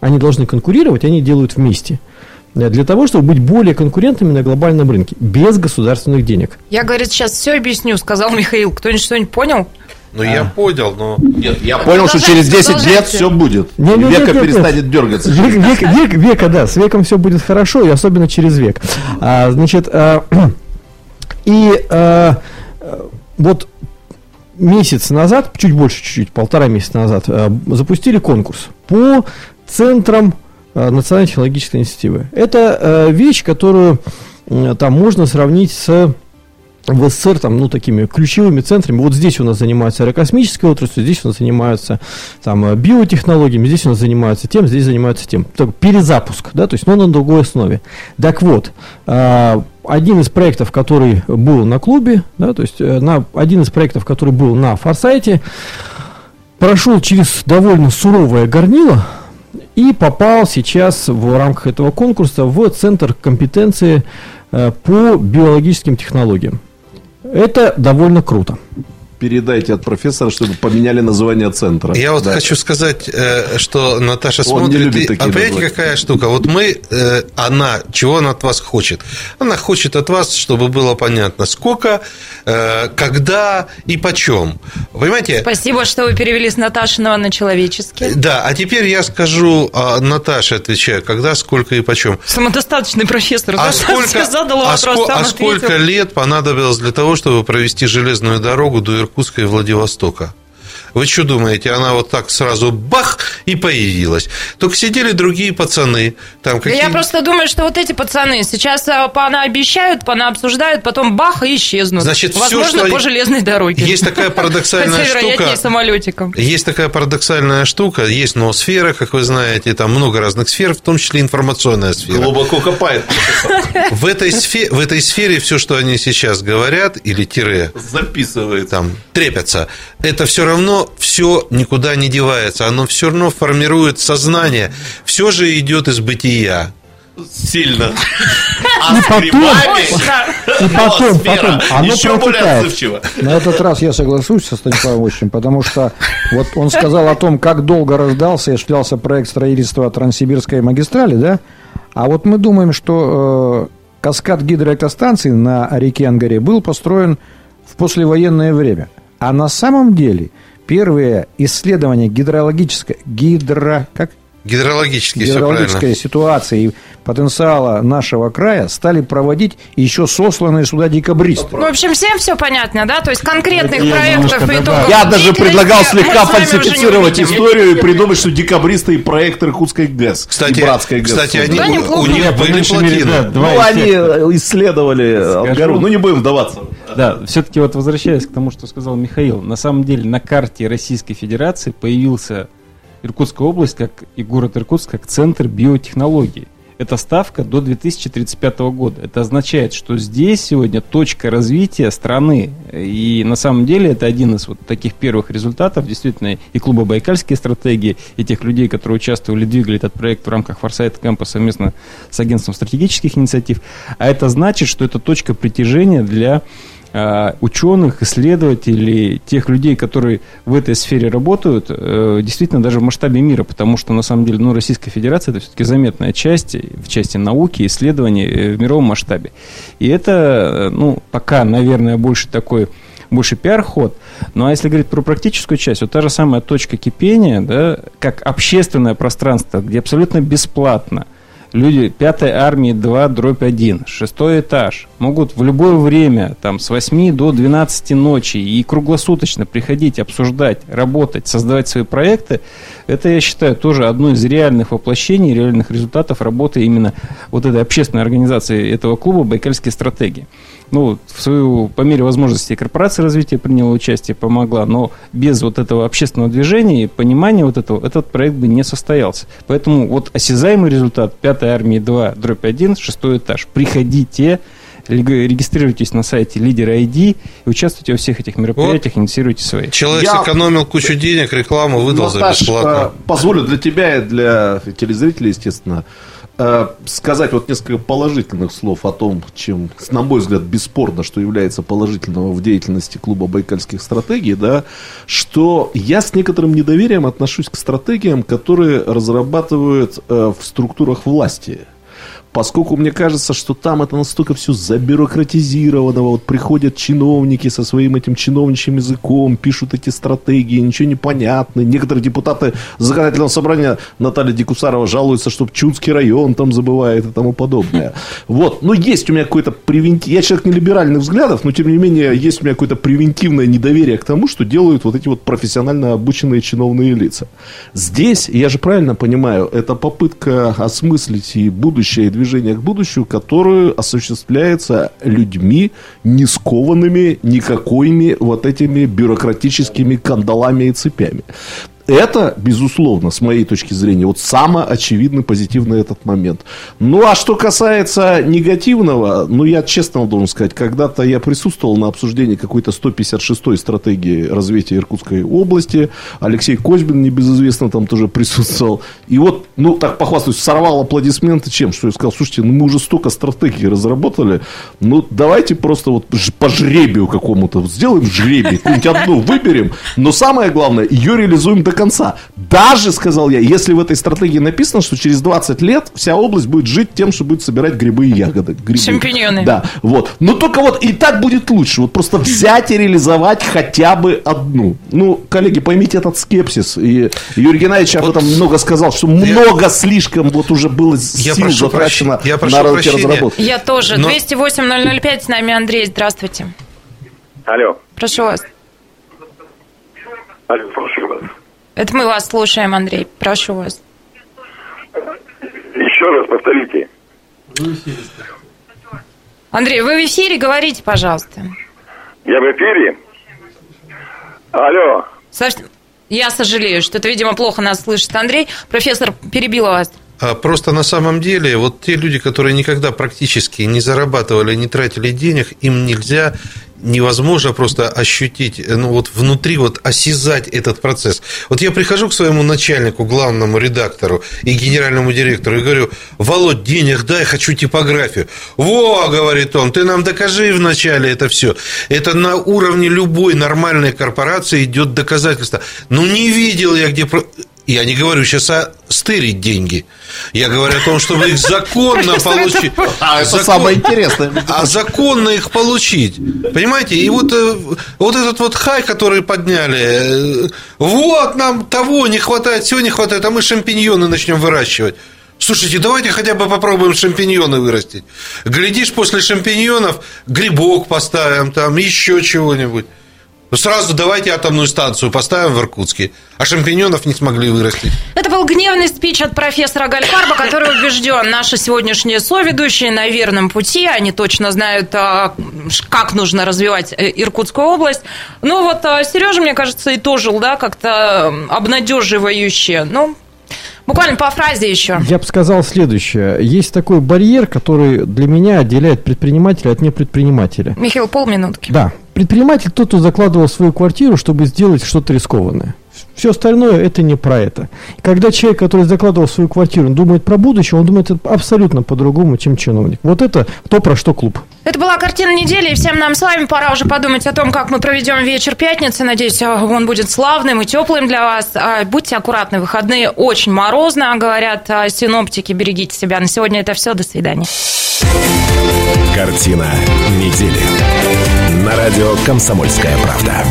они должны конкурировать, они делают вместе – для того, чтобы быть более конкурентными на глобальном рынке, без государственных денег. Я, говорит, сейчас все объясню, сказал Михаил. Кто-нибудь что-нибудь понял? Ну, а. я понял, но... Нет, я понял, что через 10 лет все будет. Не, не, века нет, нет, перестанет нет. дергаться. Век, век, век, века, да, с веком все будет хорошо, и особенно через век. А, значит, а, и а, вот месяц назад, чуть больше, чуть-чуть, полтора месяца назад, а, запустили конкурс по центрам Э, национальной технологической инициативы. Это э, вещь, которую там можно сравнить с в СССР там, ну, такими ключевыми центрами. Вот здесь у нас занимаются аэрокосмической отраслью, здесь у нас занимаются там, биотехнологиями, здесь у нас занимаются тем, здесь занимаются тем. Так, перезапуск, да, то есть, но на другой основе. Так вот, один из проектов, который был на клубе, да, то есть, э, на, один из проектов, который был на Форсайте, прошел через довольно суровое горнило, и попал сейчас в рамках этого конкурса в Центр компетенции э, по биологическим технологиям. Это довольно круто передайте от профессора, чтобы поменяли название центра. Я вот да. хочу сказать, э, что Наташа Он смотрит. Не любит такие а понимаете, какая штука? Вот мы, э, она, чего она от вас хочет? Она хочет от вас, чтобы было понятно, сколько, э, когда и почем. Понимаете? Спасибо, что вы перевели с Наташиного на человеческий. Да, а теперь я скажу, Наташе отвечаю, когда, сколько и почем. Самодостаточный профессор. А сколько, задала а вопрос, а, а сколько лет понадобилось для того, чтобы провести железную дорогу до Иркутска? Иркутска и Владивостока. Вы что думаете, она вот так сразу бах и появилась? Только сидели другие пацаны. Там какие... Я просто думаю, что вот эти пацаны сейчас а, понаобещают, понаобсуждают, потом бах и исчезнут. Значит, Возможно, все, что... по железной дороге. Есть такая парадоксальная штука. самолетиком. Есть такая парадоксальная штука. Есть ноосфера, как вы знаете, там много разных сфер, в том числе информационная сфера. Глубоко копает. В этой, сфере, в этой сфере все, что они сейчас говорят, или тире... Записывают. Там, трепятся. Это все равно все никуда не девается, оно все равно формирует сознание. Все же идет из бытия. Сильно. А и потом, и потом, потом, оно Еще протекает. На этот раз я соглашусь со Станиславом Ильичем, потому что вот он сказал о том, как долго рождался и осуществлялся проект строительства Транссибирской магистрали, да? А вот мы думаем, что э, каскад гидроэлектростанций на реке Ангаре был построен в послевоенное время. А на самом деле – первые исследования гидрологической, гидро, как? Гидрологические, гидрологической ситуации потенциала нашего края стали проводить еще сосланные сюда декабристы. Ну, в общем, всем все понятно, да? То есть конкретных Это проектов и итогов. Я даже предлагал слегка фальсифицировать историю и придумать, что декабристы и проект Иркутской ГЭС. Кстати, и Братской ГЭС. Кстати, они, у них были плотины. Ну, они исследовали Алгару. Ну, не будем вдаваться. Да, все-таки вот возвращаясь к тому, что сказал Михаил, на самом деле на карте Российской Федерации появился Иркутская область как и город Иркутск как центр биотехнологий. Это ставка до 2035 года. Это означает, что здесь сегодня точка развития страны. И на самом деле это один из вот таких первых результатов. Действительно, и клуба «Байкальские стратегии», и тех людей, которые участвовали, двигали этот проект в рамках Форсайт Кэмпа совместно с агентством стратегических инициатив. А это значит, что это точка притяжения для ученых, исследователей, тех людей, которые в этой сфере работают, э, действительно даже в масштабе мира, потому что на самом деле ну, Российская Федерация это все-таки заметная часть в части науки, исследований э, в мировом масштабе. И это, ну, пока, наверное, больше такой больше пиар-ход. Ну, а если говорить про практическую часть, вот та же самая точка кипения, да, как общественное пространство, где абсолютно бесплатно – люди пятой армии 2, дробь 1, шестой этаж, могут в любое время, там, с 8 до 12 ночи и круглосуточно приходить, обсуждать, работать, создавать свои проекты, это, я считаю, тоже одно из реальных воплощений, реальных результатов работы именно вот этой общественной организации этого клуба «Байкальские стратегии» ну, в свою, по мере возможности корпорация развития приняла участие, помогла, но без вот этого общественного движения и понимания вот этого, этот проект бы не состоялся. Поэтому вот осязаемый результат 5 армии 2, дробь 1, шестой этаж. Приходите, регистрируйтесь на сайте Лидер ID и участвуйте во всех этих мероприятиях, вот. инициируйте свои. Человек Я... сэкономил кучу денег, рекламу выдал Наташ, за бесплатно. Позволю для тебя и для телезрителей, естественно, сказать вот несколько положительных слов о том, чем, на мой взгляд, бесспорно, что является положительного в деятельности клуба байкальских стратегий, да, что я с некоторым недоверием отношусь к стратегиям, которые разрабатывают э, в структурах власти поскольку мне кажется, что там это настолько все забюрократизировано, вот приходят чиновники со своим этим чиновничьим языком, пишут эти стратегии, ничего не понятно. Некоторые депутаты законодательного собрания Наталья Дикусарова жалуются, что Чудский район там забывает и тому подобное. Вот, но есть у меня какой-то превентив... Я человек не либеральных взглядов, но тем не менее есть у меня какое-то превентивное недоверие к тому, что делают вот эти вот профессионально обученные чиновные лица. Здесь, я же правильно понимаю, это попытка осмыслить и будущее будущее, движение к будущему, которое осуществляется людьми, не скованными никакими вот этими бюрократическими кандалами и цепями. Это, безусловно, с моей точки зрения, вот самый очевидный позитивный этот момент. Ну, а что касается негативного, ну, я честно должен сказать, когда-то я присутствовал на обсуждении какой-то 156-й стратегии развития Иркутской области. Алексей Козьбин, небезызвестно, там тоже присутствовал. И вот, ну, так похвастаюсь, сорвал аплодисменты чем? Что я сказал, слушайте, ну, мы уже столько стратегий разработали, ну, давайте просто вот по жребию какому-то сделаем жребий, какую-нибудь одну выберем, но самое главное, ее реализуем до до конца. Даже, сказал я, если в этой стратегии написано, что через 20 лет вся область будет жить тем, что будет собирать грибы и ягоды. Грибы. Шампиньоны. Да, вот. Но только вот и так будет лучше. Вот просто взять и реализовать хотя бы одну. Ну, коллеги, поймите этот скепсис. И Юрий Геннадьевич об этом много сказал, что много слишком вот уже было я сил затрачено я на разработку. Я тоже. Но... 208-005 с нами Андрей. Здравствуйте. Алло. Прошу вас. Алло, прошу вас. Это мы вас слушаем, Андрей. Прошу вас. Еще раз повторите. Андрей, вы в эфире, говорите, пожалуйста. Я в эфире? Алло. Я сожалею, что это, видимо, плохо нас слышит. Андрей, профессор перебила вас. А просто на самом деле вот те люди, которые никогда практически не зарабатывали, не тратили денег, им нельзя невозможно просто ощутить, ну вот внутри вот осязать этот процесс. Вот я прихожу к своему начальнику, главному редактору и генеральному директору и говорю, Володь, денег дай, хочу типографию. Во, говорит он, ты нам докажи вначале это все. Это на уровне любой нормальной корпорации идет доказательство. Ну не видел я где я не говорю сейчас о стырить деньги. Я говорю о том, чтобы их законно получить. А это самое интересное. А законно их получить. Понимаете? И вот, э, вот этот вот хай, который подняли, э, вот нам того не хватает, всего не хватает, а мы шампиньоны начнем выращивать. Слушайте, давайте хотя бы попробуем шампиньоны вырастить. Глядишь, после шампиньонов грибок поставим, там еще чего-нибудь. Ну, сразу давайте атомную станцию поставим в Иркутске. А шампиньонов не смогли вырастить. Это был гневный спич от профессора Гальфарба, который убежден, наши сегодняшние соведущие на верном пути. Они точно знают, а, как нужно развивать э, Иркутскую область. Ну, вот а, Сережа, мне кажется, и тоже, да, как-то обнадеживающе. Ну, Буквально по фразе еще. Я бы сказал следующее. Есть такой барьер, который для меня отделяет предпринимателя от непредпринимателя. Михаил, полминутки. Да. Предприниматель тот, кто закладывал свою квартиру, чтобы сделать что-то рискованное. Все остальное это не про это. Когда человек, который закладывал свою квартиру, думает про будущее, он думает абсолютно по-другому, чем чиновник. Вот это то, про что клуб. Это была картина недели, и всем нам с вами пора уже подумать о том, как мы проведем вечер пятницы. Надеюсь, он будет славным и теплым для вас. А, будьте аккуратны, выходные очень морозно, говорят а, синоптики. Берегите себя. На сегодня это все. До свидания. Картина недели. На радио «Комсомольская правда».